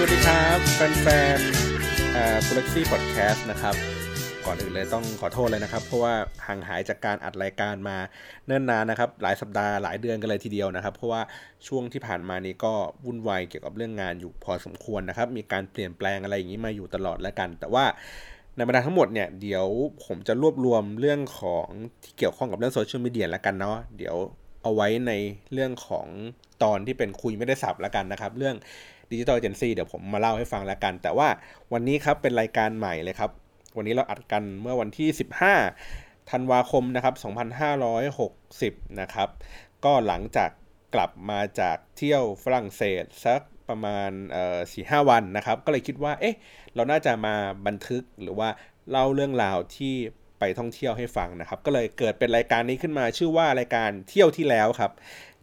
สวัสดีครับแฟนๆอ่า Galaxy Podcast นะครับ ก่อนอื่นเลยต้องขอโทษเลยนะครับ เพราะว่าห่างหายจากการอัดรายการมาเนิ่นนานนะครับ หลายสัปดาห์หลายเดือนกันเลยทีเดียวนะครับ เพราะว่าช่วงที่ผ่านมานี้ก็วุ่นวายเกี่ยวกับเรื่องงานอยู่พอสมควรนะครับ มีการเปลี่ยนแปลงอะไรอย่างนี้มาอยู่ตลอดแล้วกัน แต่ว่าในบรรดาทั้งหมดเนี่ยเดี๋ยวผมจะรวบรวมเรื่องของที่เกี่ยวข้องกับเรื่องโซเชียลมีเดียแล้วกันเนาะเดี๋ยวเอาไว้ในเรื่องของตอนที่เป็นคุยไม่ได้สับแล้วกันนะครับ เรื่อง ดิจิทัลเอเจนซี่เดี๋ยวผมมาเล่าให้ฟังแล้วกัน แต่ว่าวันนี้ครับเป็นรายการใหม่เลยครับ วันนี้เราอัดกันเมื่อวันที่ 15ธันวาคมนะครับ2560 นะครับ ก็หลังจากกลับมาจากเที่ยวฝรั่งเศสสักประมาณสี่ห้าวันนะครับ ก็เลยคิดว่า เอ๊ะ เราน่าจะมาบันทึกหรือว่าเล่าเรื่องราวที่ ไปท่องเที่ยวให้ฟังนะครับ ก็เลยเกิดเป็นรายการนี้ขึ้นมา ชื่อว่ารายการเที่ยวที่แล้วครับ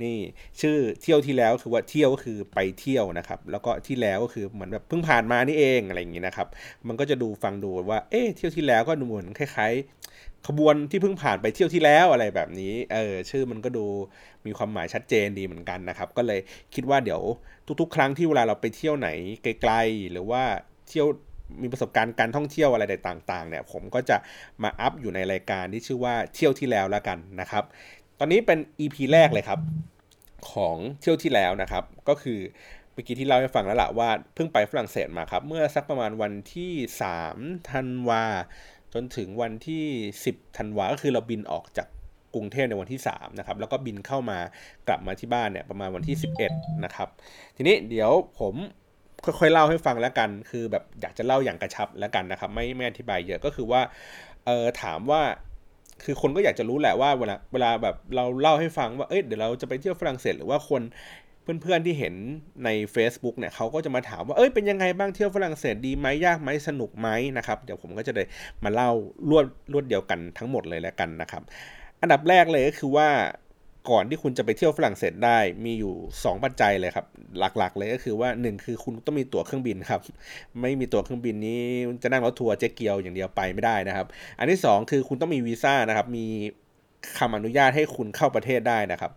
นี่ชื่อเที่ยวที่แล้วคือว่าเที่ยวก็คือไปเที่ยวนะครับ แล้วก็ที่แล้วก็คือเหมือนแบบเพิ่งผ่านมานี่เองอะไรอย่างนี้นะครับ มันก็จะดูฟังดูว่า เอ๊ะเที่ยวที่แล้วก็ดูเหมือนคล้ายๆขบวนที่เพิ่งผ่านไปเที่ยวที่แล้วอะไรแบบนี้ เออ ชื่อมันก็ดูมีความหมายชัดเจนดีเหมือนกันนะครับ ก็เลยคิดว่าเดี๋ยวทุก ๆ ครั้งที่เวลาเราไปเที่ยวไหนไกลๆ หรือว่าเที่ยว มีประสบการณ์การท่องเที่ยวอะไรต่างๆเนี่ยผมก็จะมาอัพอยู่ในรายการที่ชื่อว่าเที่ยวที่แล้วแล้วกันนะครับ ตอนนี้เป็น EP แรกเลยครับของเที่ยวที่แล้วนะครับ ก็คือเมื่อกี้ที่เล่าให้ฟังแล้วละว่าเพิ่งไปฝรั่งเศสมาครับ เมื่อสักประมาณวันที่3ธันวาจนถึงวันที่ 10ธันวาก็คือเราบินออกจากกรุงเทพในวันที่3นะครับแล้วก็บินเข้ามากลับมาที่บ้านเนี่ยประมาณวันที่ 11นะครับทีนี้เดี๋ยวผม ค่อยๆเล่าให้ฟังแล้วกัน คือแบบอยากจะเล่าอย่างกระชับแล้วกันนะครับ ไม่ไม่อธิบายเยอะก็คือว่าเออถามว่าคือคนก็อยากจะรู้แหละว่าเวลาเวลาแบบเราเล่าให้ฟังว่าเอ้ยเดี๋ยวเราจะไปเที่ยวฝรั่งเศสหรือว่าคนเพื่อนๆที่เห็นใน Facebook เนี่ยเขาก็จะมาถามว่าเอ้ยเป็นยังไงบ้างเที่ยวฝรั่งเศสดีไหมยากไหมสนุกไหมนะครับเดี๋ยวผมก็จะได้มาเล่ารวดรวดเดียวกันทั้งหมดเลยแล้วกันนะครับ อันดับแรกเลยก็คือว่า ก่อนที่คุณจะไปเที่ยวฝรั่งเศสได้มีอยู่ 2 ปัจจัยเลยครับ หลักๆ เลยก็คือว่า 1 คือคุณต้องมีตั๋วเครื่องบินครับ ไม่มีตั๋วเครื่องบินนี้จะนั่งรถทัวร์เจ๊เกียวอย่างเดียวไปไม่ได้นะครับ อันที่ 2 คือคุณต้องมีวีซ่านะครับมีคำอนุญาตให้คุณเข้าประเทศได้นะครับ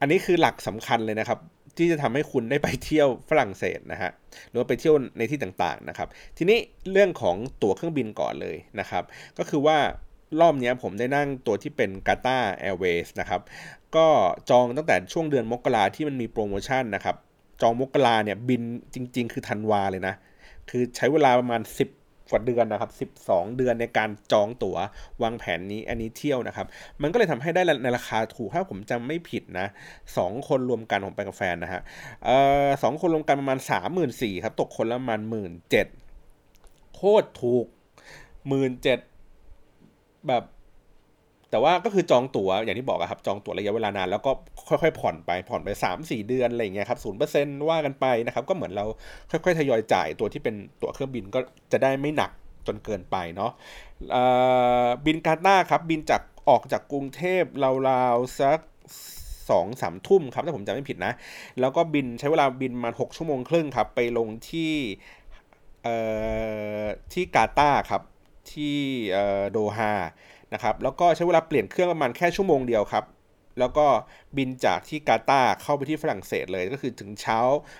อันนี้คือหลักสำคัญเลยนะครับ ที่จะทำให้คุณได้ไปเที่ยวฝรั่งเศสนะฮะหรือว่าไปเที่ยวในที่ต่างๆนะครับ ทีนี้เรื่องของตั๋วเครื่องบินก่อนเลยนะครับ ก็คือว่า รอบนี้ผมได้นั่งตัวที่เป็น g a t a Airways นะครับ ก็จองตั้งแต่ช่วงเดือนมกราที่มันมีโปรโมชั่นนะครับ จองมกราเนี่ยบินจริง ๆ คือธันวาเลยนะ คือใช้เวลาประมาณ 10กว่าเดือนนะครับ 12 เดือนในการจองตั๋ววางแผนนี้อันนี้เที่ยวนะครับ มันก็เลยทำให้ได้ในราคาถูก ถ้าผมจำไม่ผิดนะสองคนรวมกันผมไปกับแฟนนะฮะเอ่อสองคนรวมกันประมาณ 34,000ครับ ตกคนละประมาณ 17,000 โคตรถูก 17,000 แบบ แต่ว่าก็คือจองตั๋วอย่างที่บอกอะครับ จองตั๋วระยะเวลานานแล้วก็ค่อยๆผ่อนไปผ่อนไป 3-4 เดือนอะไรอย่างเงี้ยครับศูนย์เปอร์เซ็นต์ว่ากันไปนะครับ ก็เหมือนเราค่อยๆทยอยจ่ายตัวที่เป็นตั๋วเครื่องบินก็จะได้ไม่หนักจนเกินไปเนาะบินกาตาร์ครับ บินจากออกจากกรุงเทพราวๆสักสองสามทุ่มครับถ้าผมจำไม่ผิดนะ แล้วก็บินใช้เวลาบินมาหกชั่วโมงครึ่งครับ ไปลงที่ที่กาตาร์ครับ ที่โดฮานะครับแล้วก็ใช้เวลาเปลี่ยนเครื่องประมาณแค่ชั่วโมงเดียวครับแล้วก็บินจากที่กาตาร์เข้าไปที่ฝรั่งเศสเลยก็คือถึงเช้า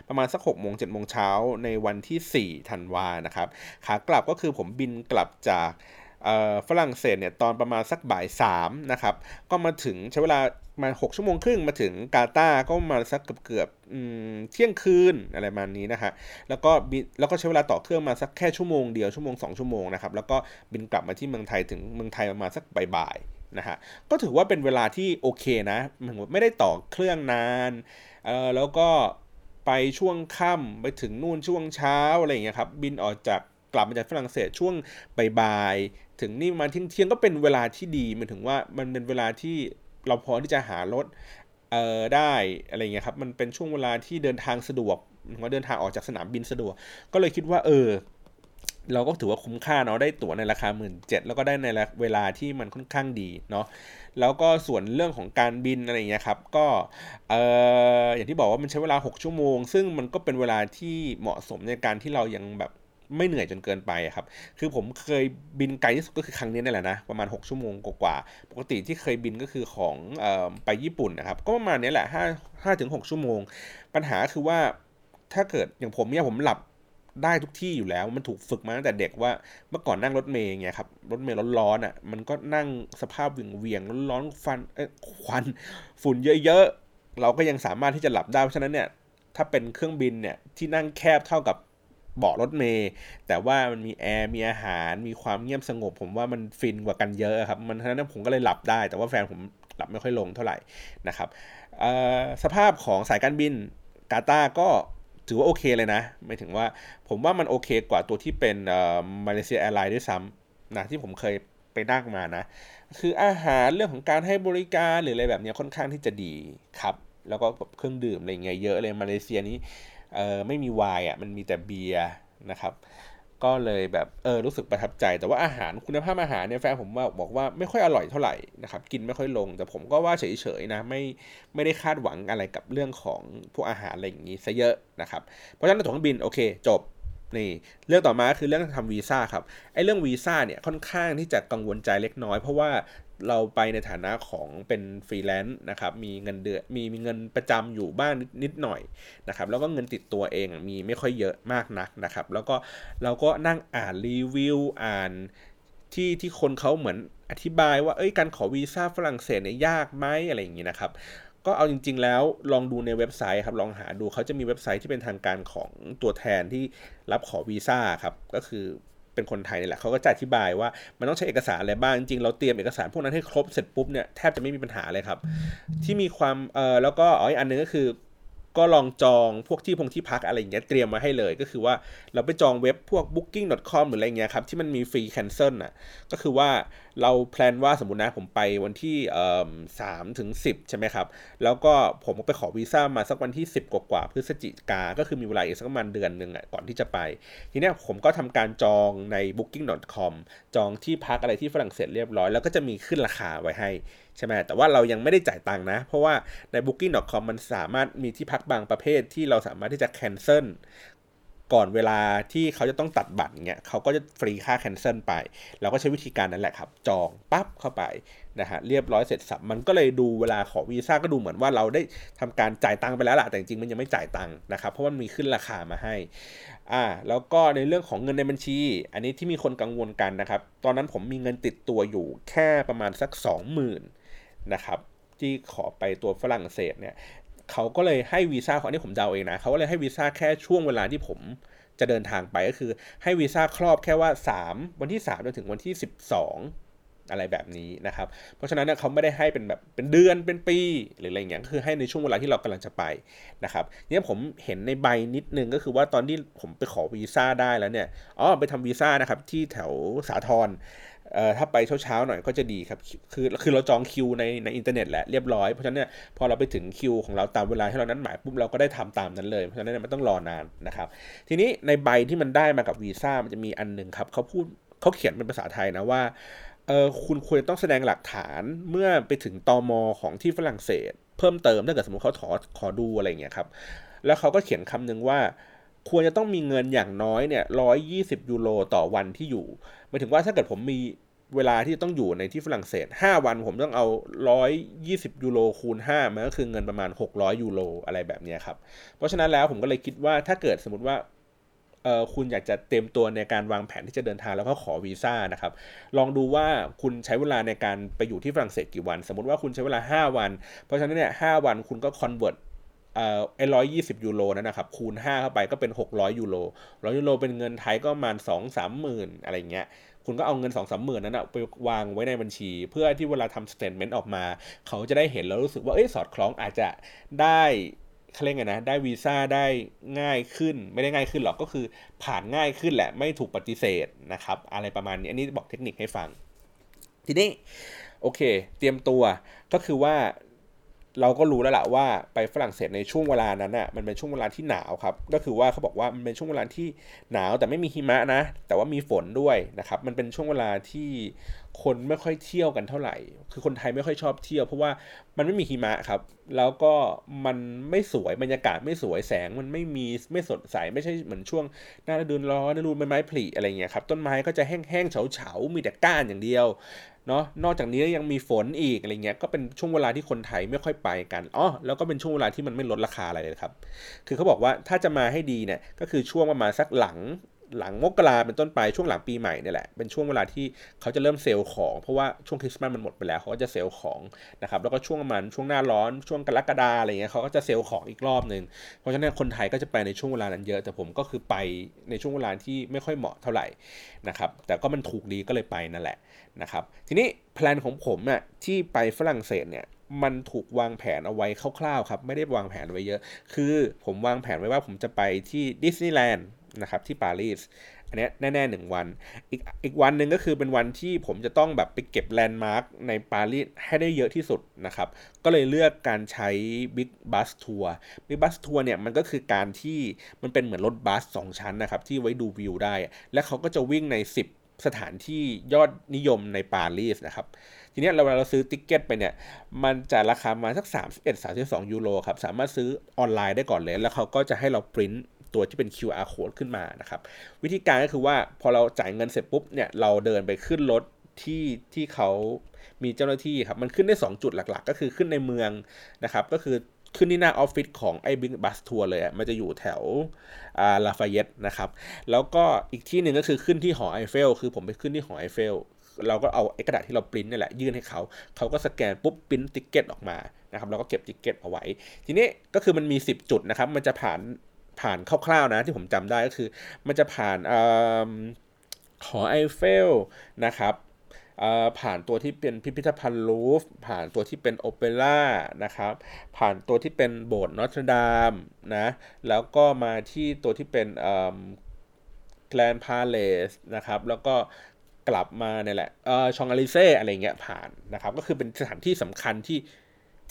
ประมาณสัก6โมง7โมงเช้าในวันที่4ธันวานะครับขากลับก็คือผมบินกลับจาก ฝรั่งเศสเนี่ยตอนประมาณสักบ่าย3นะครับก็มาถึงใช้เวลามา6ชั่วโมงครึ่งมาถึงกาตาก็มาสักเกือบเกือบเที่ยงคืนอะไรประมาณนี้นะฮะแล้วก็บินแล้วก็ใช้เวลาต่อเครื่องมาสักแค่ชั่วโมงเดียวชั่วโมง 2 ชั่วโมงนะครับแล้วก็บินกลับมาที่เมืองไทยถึงเมืองไทยประมาณสักบ่ายๆนะฮะก็ถือว่าเป็นเวลาที่โอเคนะไม่ได้ต่อเครื่องนานเออแล้วก็ไปช่วงค่ำไปถึงนู่นช่วงเช้าอะไรอย่างเงี้ยครับบินออกจากกลับมาจากฝรั่งเศสช่วงบ่าย ถึงนี่มาเที่ยงเที่ยงก็เป็นเวลาที่ดีมายถึงว่ามันเป็นเวลาที่เราพอที่จะหารถเออได้อะไรเงี้ยครับมันเป็นช่วงเวลาที่เดินทางสะดวกว่าเดินทางออกจากสนามบินสะดวก ก็เลยคิดว่า เออ เราก็ถือว่าคุ้มค่าเนาะได้ตั๋วในราคาหมื่นเจ็ดแล้วก็ได้ในเวลาที่มันค่อนข้างดีเนาะแล้วก็ส่วนเรื่องของการบินอะไรเงี้ยครับก็เอออย่างที่บอกว่ามันใช้เวลา 6 ชั่วโมง ซึ่งมันก็เป็นเวลาที่เหมาะสมในการที่เรายังแบบ ไม่เหนื่อยจนเกินไปครับ คือผมเคยบินไกลที่สุดก็คือครั้งนี้นี่แหละนะ ประมาณ 6 ชั่วโมงกว่าปกติที่เคยบินก็คือของออไปญี่ปุ่นนะครับ ก็ประมาณนี้แหละ5 5ถึง6ชั่วโมง ปัญหาคือว่าถ้าเกิดอย่างผมเนี่ยผมหลับได้ทุกที่อยู่แล้วมันถูกฝึกมาตั้งแต่เด็กว่าเมื่อก่อนนั่งรถเมย์ไงครับรถเมย์ร้อนๆอะมันก็นั่งสภาพเวียงเวียงร้อนๆฟันเอ้ควันฝุ่นเยอะๆเราก็ยังสามารถที่จะหลับได้เพราะฉะนั้นเนี่ยถ้าเป็นเครื่องบินเนี่ยที่นั่งแคบเท่ากับ เบาะรถเมย์แต่ว่ามันมีแอร์มีอาหารมีความเงียบสงบ ผมว่ามันฟินกว่ากันเยอะครับ มันฉะนั้นผมก็เลยหลับได้ แต่ว่าแฟนผมหลับไม่ค่อยลงเท่าไหร่นะครับสภาพของสายการบินกาตาร์ก็ถือว่าโอเคเลยนะไม่ถึงว่าผมว่ามันโอเคกว่าตัวที่เป็น Malaysia Airlines ด้วยซ้ำนะที่ผมเคยไปนั่งมานะ คืออาหารเรื่องของการให้บริการหรืออะไรแบบนี้ค่อนข้างที่จะดีครับ แล้วก็เครื่องดื่มอะไรเงี้ยเยอะเลยมาเลเซียนี้ เออไม่มีไวน์อะมันมีแต่เบียร์นะครับ ก็เลยแบบเออรู้สึกประทับใจ แต่ว่าอาหารคุณภาพอาหารเนี่ยแฟนผมว่าบอกว่าไม่ค่อยอร่อยเท่าไหร่นะครับ กินไม่ค่อยลง แต่ผมก็ว่าเฉยๆนะไม่ไม่ได้คาดหวังอะไรกับเรื่องของพวกอาหารอะไรอย่างนี้ซะเยอะนะครับเพราะฉะนั้นตั๋วเครื่องบินโอเค จบนี่เรื่องต่อมาคือเรื่องทำวีซ่าครับไอ้เรื่องวีซ่าเนี่ยค่อนข้างที่จะกังวลใจเล็กน้อยเพราะว่า เราไปในฐานะของเป็นฟรีแลนซ์นะครับมีเงินเดือนมีมีเงินประจำอยู่บ้างนิดหน่อยนะครับแล้วก็เงินติดตัวเองมีไม่ค่อยเยอะมากนักนะครับ แล้วก็เราก็นั่งอ่านรีวิวอ่านที่ที่คนเขาเหมือนอธิบายว่าเอ้ยการขอวีซ่าฝรั่งเศสเนี่ยยากไหมอะไรอย่างนี้นะครับก็เอาจริง ๆ แล้วลองดูในเว็บไซต์ครับลองหาดูเขาจะมีเว็บไซต์ที่เป็นทางการของตัวแทนที่รับขอวีซ่าครับก็คือ เป็นคนไทยนี่แหละเขาก็จะอธิบายว่ามันต้องใช้เอกสารอะไรบ้างจริงๆเราเตรียมเอกสารพวกนั้นให้ครบเสร็จปุ๊บเนี่ยแทบจะไม่มีปัญหาเลยครับ ที่มีความเออแล้วก็อ๋ออีกอันนึงก็คือ ก็ลองจองพวกที่พงที่พักอะไรอย่างเงี้ยเตรียมมาให้เลย ก็คือว่าเราไปจองเว็บพวก booking.com หรืออะไรเงี้ยครับที่มันมีฟรี cancel อะก็คือว่าเราแพลนว่าสมมตินะผมไปวันที่สามถึงสิบใช่ไหมครับ แล้วก็ผมก็ไปขอวีซ่ามาสักวันที่ 10 กว่าๆพฤศจิกา ก็คือมีเวลาอีกสักประมาณเดือนหนึ่งอะก่อนที่จะไป ทีเนี้ยผมก็ทำการจองใน booking.com จองที่พักอะไรที่ฝรั่งเศสเรียบร้อย แล้วก็จะมีขึ้นราคาไว้ให้ ใช่ไหมแต่ว่าเรายังไม่ได้จ่ายตังค์นะ เพราะว่าใน booking.com มันสามารถมีที่พักบางประเภทที่เราสามารถที่จะ cancel ก่อนเวลาที่เขาจะต้องตัดบัตรเงี้ยเขาก็จะฟรีค่าแคนเซิลไป เราก็ใช้วิธีการนั้นแหละครับ จองปั๊บเข้าไปนะฮะเรียบร้อยเสร็จสับมันก็เลยดูเวลาขอวีซ่าก็ดูเหมือนว่าเราได้ทำการจ่ายตังค์ไปแล้วล่ะแต่จริงมันยังไม่จ่ายตังค์นะครับเพราะมันมีขึ้นราคามาให้อ่าแล้วก็ในเรื่องของเงินในบัญชี อันนี้ที่มีคนกังวลกันนะครับ ตอนนั้นผมมีเงินติดตัวอยู่แค่ประมาณสัก 20,000 นะครับที่ขอไปตัวฝรั่งเศสเนี่ยเขาก็เลยให้วีซ่าขอนี้ผมเดาเองนะเขาก็เลยให้วีซ่าแค่ช่วงเวลาที่ผมจะเดินทางไปก็คือ ให้วีซ่าครอบแค่ว่า 3 วันที่3จนถึงวันที่ 12 อะไรแบบนี้นะครับ เพราะฉะนั้นเขาไม่ได้ให้เป็นแบบเป็นเดือนเป็นปีหรืออะไรอย่างเงี้ยคือให้ในช่วงเวลาที่เรากำลังจะไปนะครับเนี่ยผมเห็นในใบนิดนึงก็คือว่าตอนที่ผมไปขอวีซ่าได้แล้วเนี่ยอ๋อไปทำวีซ่านะครับที่แถวสาทร เอ่อถ้าไปเช้าๆหน่อยก็จะดีครับคือคือเราจองคิวในในอินเทอร์เน็ตแหละเรียบร้อยเพราะฉะนั้นเนี่ยพอเราไปถึงคิวของเราตามเวลาที่เรานัดหมายปุ๊บเราก็ได้ทำตามนั้นเลยเพราะฉะนั้นไมันต้องรอนานนะครับ ทีนี้ในใบที่มันได้มากับวีซ่ามันจะมีอันหนึ่งครับเขาพูดเขาเขียนเป็นภาษาไทยนะว่าเออคุณควรต้องแสดงหลักฐานเมื่อไปถึงตอมอของที่ฝรั่งเศส เพิ่มเติมถ้าเกิดสมมติเขาขอขอดูอะไรเงี้ยครับแล้วเขาก็เขียนคำนึงว่า ควรจะต้องมีเงินอย่างน้อยเนี่ยร้อยยี่สิบยูโรต่อวันที่อยู่หมายถึงว่าถ้าเกิดผมมีเวลาที่ต้องอยู่ในที่ฝรั่งเศส 5 วันผมต้องเอา 120 ยูโรคูณ5มันก็คือเงินประมาณ 600 ยูโรอะไรแบบนี้ครับ เพราะฉะนั้นแล้วผมก็เลยคิดว่าถ้าเกิดสมมติว่าเออคุณอยากจะเต็มตัวในการวางแผนที่จะเดินทางแล้วก็ขอวีซ่านะครับ ลองดูว่าคุณใช้เวลาในการไปอยู่ที่ฝรั่งเศสกี่วัน สมมติว่าคุณใช้เวลา 5 วัน เพราะฉะนั้นเนี่ย5 วันคุณก็ convert เอ่อไอ้ร้อยยี่สิบยูโรนั่นนะครับ คูณ5เข้าไปก็เป็น600ยูโรร้อยยูโรเป็นเงินไทยก็ประมาณ2 3หมื่นอะไรเงี้ยคุณก็เอาเงินสองสามหมื่นนั้นอะไปวางไว้ในบัญชี เพื่อที่เวลาทำ statement ออกมา เขาจะได้เห็นแล้วรู้สึกว่าเอ้ยสอดคล้องอาจจะได้เขาเรียกไงนะ ได้วีซ่าได้ง่ายขึ้น ไม่ได้ง่ายขึ้นหรอกก็คือผ่านง่ายขึ้นแหละไม่ถูกปฏิเสธนะครับ อะไรประมาณนี้ อันนี้บอกเทคนิคให้ฟัง ทีนี้ โอเค เตรียมตัวก็คือว่า เราก็รู้แล้วล่ะว่าไปฝรั่งเศสในช่วงเวลานั้นอะมันเป็นช่วงเวลาที่หนาวครับ ก็คือว่าเขาบอกว่ามันเป็นช่วงเวลาที่หนาวแต่ไม่มีหิมะนะ แต่ว่ามีฝนด้วยนะครับ มันเป็นช่วงเวลาที่คนไม่ค่อยเที่ยวกันเท่าไหร่ คือคนไทยไม่ค่อยชอบเที่ยว เพราะว่ามันไม่มีหิมะครับ แล้วก็มันไม่สวยบรรยากาศไม่สวยแสง มันไม่มีไม่สดใสไม่ใช่เหมือนช่วงหน้าฤดูร้อนฤดูใบไม้ผลิอะไรเงี้ยครับต้นไม้ก็จะแห้งๆเฉาๆมีแต่ก้านอย่างเดียว เนาะนอกจากนี้ยังมีฝนอีกอะไรเงี้ยก็เป็นช่วงเวลาที่คนไทยไม่ค่อยไปกันอ๋อแล้วก็เป็นช่วงเวลาที่มันไม่ลดราคาอะไรเลยครับ คือเขาบอกว่าถ้าจะมาให้ดีเนี่ยก็คือช่วงประมาณสักหลัง หลังมกราเป็นต้นไปช่วงหลังปีใหม่เนี่ยแหละเป็นช่วงเวลาที่เขาจะเริ่มเซลล์ของเพราะว่าช่วงคริสต์มาสมันหมดไปแล้วเขาก็จะเซลล์ของนะครับแล้วก็ช่วงประมาณช่วงหน้าร้อนช่วงกรกฎาอะไรเงี้ยเขาก็จะเซลล์ของอีกรอบหนึ่งเพราะฉะนั้นคนไทยก็จะไปในช่วงเวลานั้นเยอะ แต่ผมก็คือไปในช่วงเวลาที่ไม่ค่อยเหมาะเท่าไหร่นะครับแต่ก็มันถูกดีก็เลยไปนั่นแหละนะครับทีนี้ plan ของผมน่ะที่ไปฝรั่งเศสเนี่ยมันถูกวางแผนเอาไว้คร่าวๆครับ ไม่ได้วางแผนไว้เยอะ คือผมวางแผนไว้ว่าผมจะไปที่ดิสนีย์แลนด์ นะครับที่ปารีสอันนี้แน่ๆหนึ่งวัน อีกอีกวันหนึ่งก็คือเป็นวันที่ผมจะต้องแบบไปเก็บ landmark ในปารีสให้ได้เยอะที่สุดนะครับ ก็เลยเลือกการใช้ Big Bus Tour Big Bus Tour เนี่ยมันก็คือการที่มันเป็นเหมือนรถบัสสองชั้นนะครับที่ไว้ดูวิวได้ และเขาก็จะวิ่งใน 10 สถานที่ยอดนิยมในปารีสนะครับทีนี้เราเวลาเราซื้อติ๊กเก็ตไปเนี่ย มันจะราคามาสัก 31 32 ยูโรครับ สามารถซื้อออนไลน์ได้ก่อนเลย แล้วเขาก็จะให้เราปริ้น ตัวที่เป็น QR code ขึ้นมานะครับ วิธีการก็คือว่าพอเราจ่ายเงินเสร็จปุ๊บเนี่ยเราเดินไปขึ้นรถที่ที่เขามีเจ้าหน้าที่ครับมันขึ้นได้ 2 จุดหลักๆ ก็คือขึ้นในเมืองนะครับก็คือขึ้นที่หน้าออฟฟิศของไอ้ Big Bus Tour เลยอะมันจะอยู่แถวอ่าลาฟาเยตนะครับ แล้วก็อีกที่หนึ่งก็คือขึ้นที่หอไอเฟล คือผมไปขึ้นที่หอไอเฟล เราก็เอาไอ้กระดาษที่เราปริ้นนี่แหละยื่นให้เขา เขาก็สแกนปุ๊บ print ticket ออกมานะครับเราก็เก็บ ticket เอาไว้ ทีนี้ก็คือมันมี 10 จุดนะครับ มันจะผ่าน ผ่านคร่าวๆนะที่ผมจำได้ก็คือ มันจะผ่านหอไอเฟลนะครับผ่านตัวที่เป็นพิพิธภัณฑ์ลูฟผ่านตัวที่เป็นโอเปร่านะครับผ่านตัวที่เป็นโบสถ์นอตรดามนะแล้วก็มาที่ตัวที่เป็นแกรนพาเลสนะครับแล้วก็กลับมาเนี่ยแหละชองอลิเซ่อะไรเงี้ยผ่านนะครับก็คือเป็นสถานที่สำคัญที่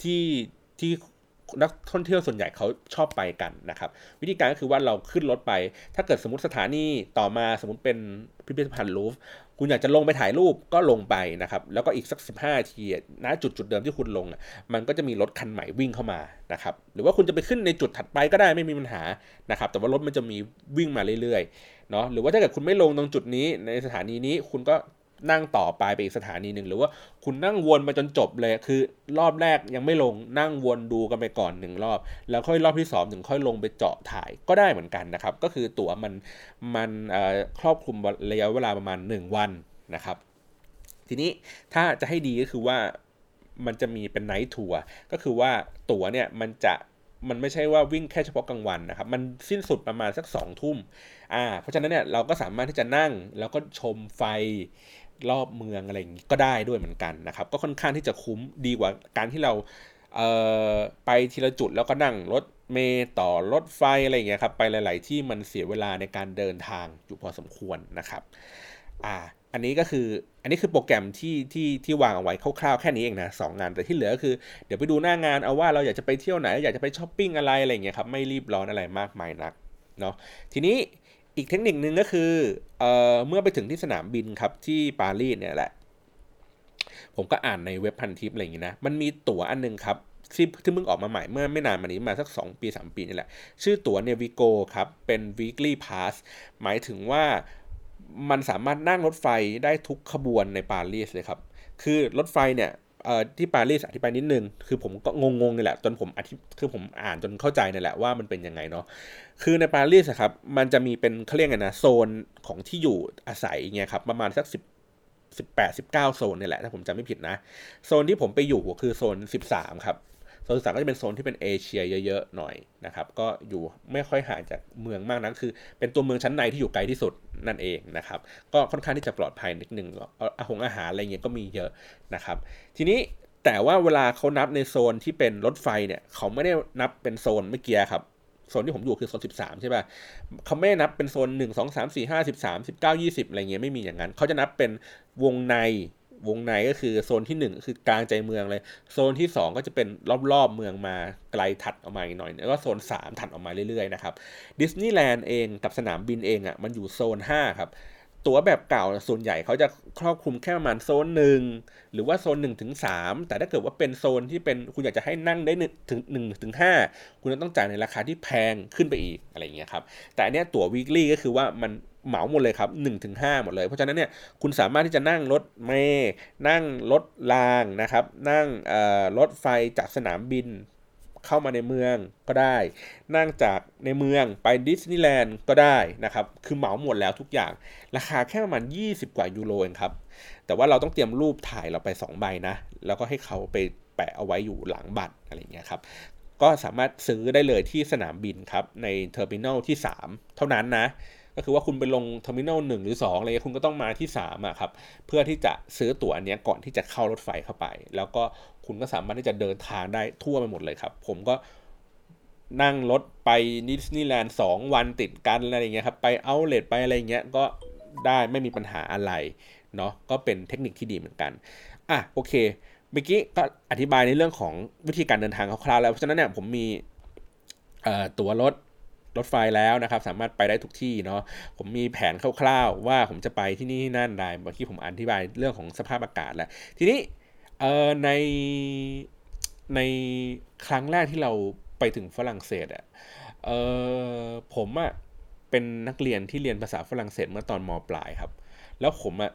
ที่ที่ นักท่องเที่ยวส่วนใหญ่เขาชอบไปกันนะครับ วิธีการก็คือว่าเราขึ้นรถไป ถ้าเกิดสมมติสถานีต่อมาสมมติเป็นพิพิธภัณฑ์ลูฟคุณอยากจะลงไปถ่ายรูปก็ลงไปนะครับ แล้วก็อีกสัก 15ทีณจุดจุดเดิมที่คุณลง มันก็จะมีรถคันใหม่วิ่งเข้ามานะครับ หรือว่าคุณจะไปขึ้นในจุดถัดไปก็ได้ไม่มีปัญหานะครับ แต่ว่ารถมันจะมีวิ่งมาเรื่อยๆเนาะหรือว่าถ้าเกิดคุณไม่ลงตรงจุดนี้ในสถานีนี้คุณก็ นั่งต่อไปไปอีกสถานีหนึ่งหรือว่าคุณนั่งวนมาจนจบเลยคือ รอบแรกยังไม่ลงนั่งวนดูกันไปก่อนหนึ่งรอบ แล้วค่อยรอบที่สองถึงค่อยลงไปเจาะถ่ายก็ได้เหมือนกันนะครับ ก็คือตั๋วมันมันครอบคลุมระยะเวลาประมาณ 1 วันนะครับ ทีนี้ถ้าจะให้ดีก็คือว่ามันจะมีเป็นไนท์ทัวร์ก็คือว่าตั๋วเนี่ยมันจะมันไม่ใช่ว่าวิ่งแค่เฉพาะกลางวันนะครับ มันสิ้นสุดประมาณสักสองทุ่ม อ่า เพราะฉะนั้นเนี่ยเราก็สามารถที่จะนั่งแล้วก็ชมไฟ รอบเมืองอะไรอย่างนี้ก็ได้ด้วยเหมือนกันนะครับ ก็ค่อนข้างที่จะคุ้มดีกว่าการที่เราเไปทีละจุดแล้วก็นั่งรถเมย์ต่อรถไฟอะไรอย่างเงี้ยครับไปหลาย ๆ ที่มันเสียเวลาในการเดินทางอยู่พอสมควรนะครับอ่าอันนี้ก็คืออันนี้คือโปรแกรมที่ที่ที่วางเอาไว้คร่าวๆแค่นี้เองนะสองงานแต่ที่เหลือก็คือเดี๋ยวไปดูหน้างานเอาว่าเราอยากจะไปเที่ยวไหน อยากจะไปช้อปปิ้งอะไรอะไรเงี้ยครับไม่รีบร้อนอะไรมากมายนักเนาะทีนี้อีกเทคนิคนึงก็คือ เเมื่อไปถึงที่สนามบินครับที่ปารีสเนี่ยแหละ ผมก็อ่านในเว็บพันทิปอะไรอย่างงี้นะ มันมีตั๋วอันนึงครับที่ที่เพิ่งออกมาใหม่เมื่อไม่นานมานี้มาสัก 2 ปี 3 ปีนี่แหละ ชื่อตั๋วเนี่ยวิโกครับ เป็น weekly pass หมายถึงว่ามันสามารถนั่งรถไฟได้ทุกขบวนในปารีสเลยครับ คือรถไฟเนี่ย ที่ปารีสอธิบายนิดนึง คือผมก็งงๆนี่แหละ จนผมอธิคือผมอ่านจนเข้าใจนี่แหละว่ามันเป็นยังไงเนาะ คือในปารีสครับ มันจะมีเป็นเขาเรียกไงนะโซนของที่อยู่อาศัยเงี้ยครับประมาณสักสิบสิบแปดสิบเก้าโซนนี่แหละถ้าผมจำไม่ผิดนะ โซนที่ผมไปอยู่คือโซนสิบสามครับ โซนสามก็จะเป็นโซนที่เป็นเอเชียเยอะๆหน่อยนะครับ ก็อยู่ไม่ค่อยห่างจากเมืองมากนักคือ เป็นตัวเมืองชั้นในที่อยู่ไกลที่สุดนั่นเองนะครับ ก็ค่อนข้างที่จะปลอดภัยนิดนึงอาหงอาหารอะไรเงี้ยก็มีเยอะนะครับ ทีนี้แต่ว่าเวลาเขานับในโซนที่เป็นรถไฟเนี่ย เขาไม่ได้นับเป็นโซนเมื่อกี้ครับโซนที่ผมอยู่คือโซน 13 ใช่ป่ะเขาไม่ได้นับเป็นโซน 1 2 3 4 5 13 19 20 อะไรเงี้ยไม่มีอย่างนั้น เขาจะนับเป็นวงใน วงในก็คือโซนที่1คือกลางใจเมืองเลย โซนที่ 2 ก็จะเป็นรอบๆเมืองมาไกลถัดออกมาอีกหน่อย แล้วก็โซน 3 ถัดออกมาเรื่อยๆนะครับดิสนีย์แลนด์เองกับสนามบินเองอะ่ะมันอยู่โซน5ครับ ตั๋วแบบเก่าส่วนใหญ่เขาจะครอบคลุมแค่ประมาณโซนหนึ่งหรือว่าโซน1นถึงสแต่ถ้าเกิดว่าเป็นโซนที่เป็นคุณอยากจะให้นั่งได้ถึง1ถึงห้าคุณจะต้องจ่ายในราคาที่แพงขึ้นไปอีกอะไรเงี้ยครับแต่อันเนี้ยตั๋ววีคลี่ก็คือว่ามันเหมาหมดเลยครับ1ถึง5หมดเลย เพราะฉะนั้นเนี่ยคุณสามารถที่จะนั่งรถเมย์นั่งรถรางนะครับนั่งรถไฟจากสนามบิน เข้ามาในเมืองก็ได้ นั่งจากในเมืองไปดิสนีย์แลนด์ก็ได้นะครับ คือเหมาหมดแล้วทุกอย่าง ราคาแค่ประมาณ 20 กว่ายูโรเองครับ แต่ว่าเราต้องเตรียมรูปถ่ายเราไป 2 ใบนะ แล้วก็ให้เขาไปแปะเอาไว้อยู่หลังบัตรอะไรเงี้ยครับ ก็สามารถซื้อได้เลยที่สนามบินครับ ใน terminal ที่ 3 เท่านั้นนะ ก็คือว่าคุณไปลง terminal หนึ่งหรือ2อะไรคุณก็ต้องมาที่3อะครับเพื่อที่จะซื้อตั๋วอันนี้ก่อนที่จะเข้ารถไฟเข้าไป แล้วก็คุณก็สามารถที่จะเดินทางได้ทั่วไปหมดเลยครับ ผมก็นั่งรถไปดิสนีย์แลนด์สองวันติดกันอะไรเงี้ยครับไปเอาเลทไปอะไรเงี้ยก็ได้ไม่มีปัญหาอะไรเนาะก็เป็นเทคนิคที่ดีเหมือนกันอะโอเคเมื่อกี้ก็อธิบายในเรื่องของวิธีการเดินทางคร่าวๆแล้วเพราะฉะนั้นเนี่ยผมมีตั๋วรถ รถไฟแล้วนะครับ สามารถไปได้ทุกที่เนาะผมมีแผนคร่าวๆ ว่าผมจะไปที่นี่นั่นได้เมื่อกี้ผมอธิบายเรื่องของสภาพอากาศแล้วทีนี้เอ่อในในครั้งแรกที่เราไปถึงฝรั่งเศสอะเออผมอะเป็นนักเรียนที่เรียนภาษาฝรั่งเศสเมื่อตอนมปลายครับ แล้วผมอะ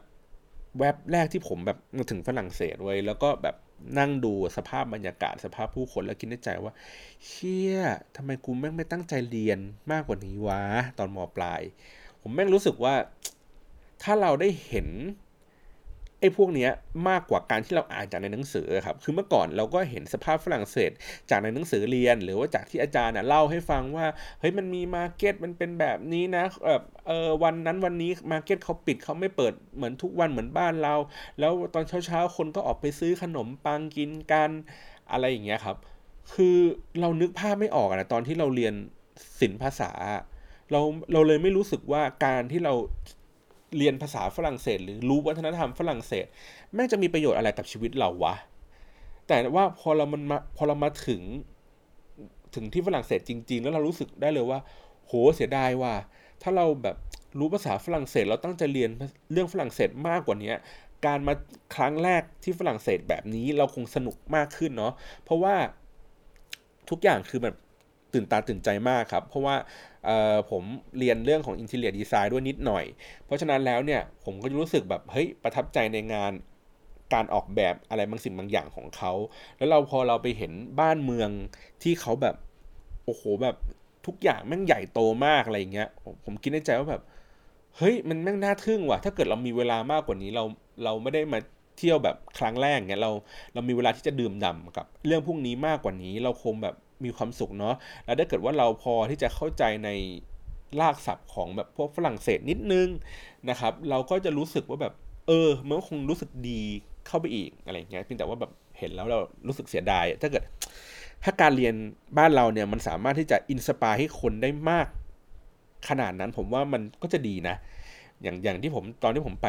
แว็บแรกที่ผมแบบมาถึงฝรั่งเศสไว้แล้วก็แบบนั่งดูสภาพบรรยากาศสภาพผู้คนแล้วคิดในใจว่า เชี่ยทำไมกูแม่งไม่ตั้งใจเรียนมากกว่านี้วะ ตอนมปลาย ผมแม่งรู้สึกว่า ถ้าเราได้เห็น ไอ้พวกนี้มากกว่าการที่เราอ่านจากในหนังสือครับ คือเมื่อก่อนเราก็เห็นสภาพฝรั่งเศส จากในหนังสือเรียน หรือว่าจากที่อาจารย์เล่าให้ฟังว่า เฮ้ยมันมีมาเก็ตมันเป็นแบบนี้นะแบบเออวันนั้นวันนี้มาเก็ตเขาปิดเขาไม่เปิดเหมือนทุกวันเหมือนบ้านเรา แล้วตอนเช้าๆคนก็ออกไปซื้อขนมปังกินกันอะไรอย่างเงี้ยครับ คือเรานึกภาพไม่ออกนะตอนที่เราเรียนศิลปภาษาเราเราเลยไม่รู้สึกว่าการที่เรา เรียนภาษาฝรั่งเศส หรือรู้วัฒนธรรมฝรั่งเศส แม่งจะมีประโยชน์อะไรกับชีวิตเราวะ แต่ว่าพอเรามันมาพอเรามาถึงถึงที่ฝรั่งเศสจริง ๆ แล้วเรารู้สึกได้เลยว่า โหเสียดายว่า ถ้าเราแบบรู้ภาษาฝรั่งเศส เราตั้งใจเรียนเรื่องฝรั่งเศสมากกว่านี้การมาครั้งแรกที่ฝรั่งเศสแบบนี้เราคงสนุกมากขึ้นเนาะเพราะว่าทุกอย่างคือแบบตื่นตาตื่นใจมากครับ เพราะว่า ออผมเรียนเรื่องของ Interior Design ด้วยนิดหน่อย เพราะฉะนั้นแล้วเนี่ยผมก็รู้สึกแบบเฮ้ยประทับใจในงานการออกแบบอะไรบางสิ่งบางอย่างของเขา แล้วเราพอเราไปเห็นบ้านเมืองที่เขาแบบโอ้โหแบบทุกอย่างแม่งใหญ่โตมากอะไรเงี้ยผมคิดในใจว่าแบบเฮ้ยมันแม่งน่าทึ่งว่ะ ถ้าเกิดเรามีเวลามากกว่านี้เราเราไม่ได้มาเที่ยวแบบครั้งแรกเงี้ยเราเรามีเวลาที่จะดื่มด่ากับเรื่องพวกนี้มากกว่านี้ เราคงแบบ มีความสุขเนาะแล้วถ้าเกิดว่าเราพอที่จะเข้าใจในรากศัพท์ของแบบพวกฝรั่งเศสนิดนึงนะครับ เราก็จะรู้สึกว่าแบบเออมันก็คงรู้สึกดีเข้าไปอีกอะไรเงี้ยเพียงแต่ว่าแบบเห็นแล้วเรารู้สึกเสียดายถ้าเกิด ถ้าการเรียนบ้านเราเนี่ยมันสามารถที่จะ inspire ให้คนได้มากขนาดนั้นผมว่ามันก็จะดีนะ อย่างอย่างที่ผมตอนที่ผมไป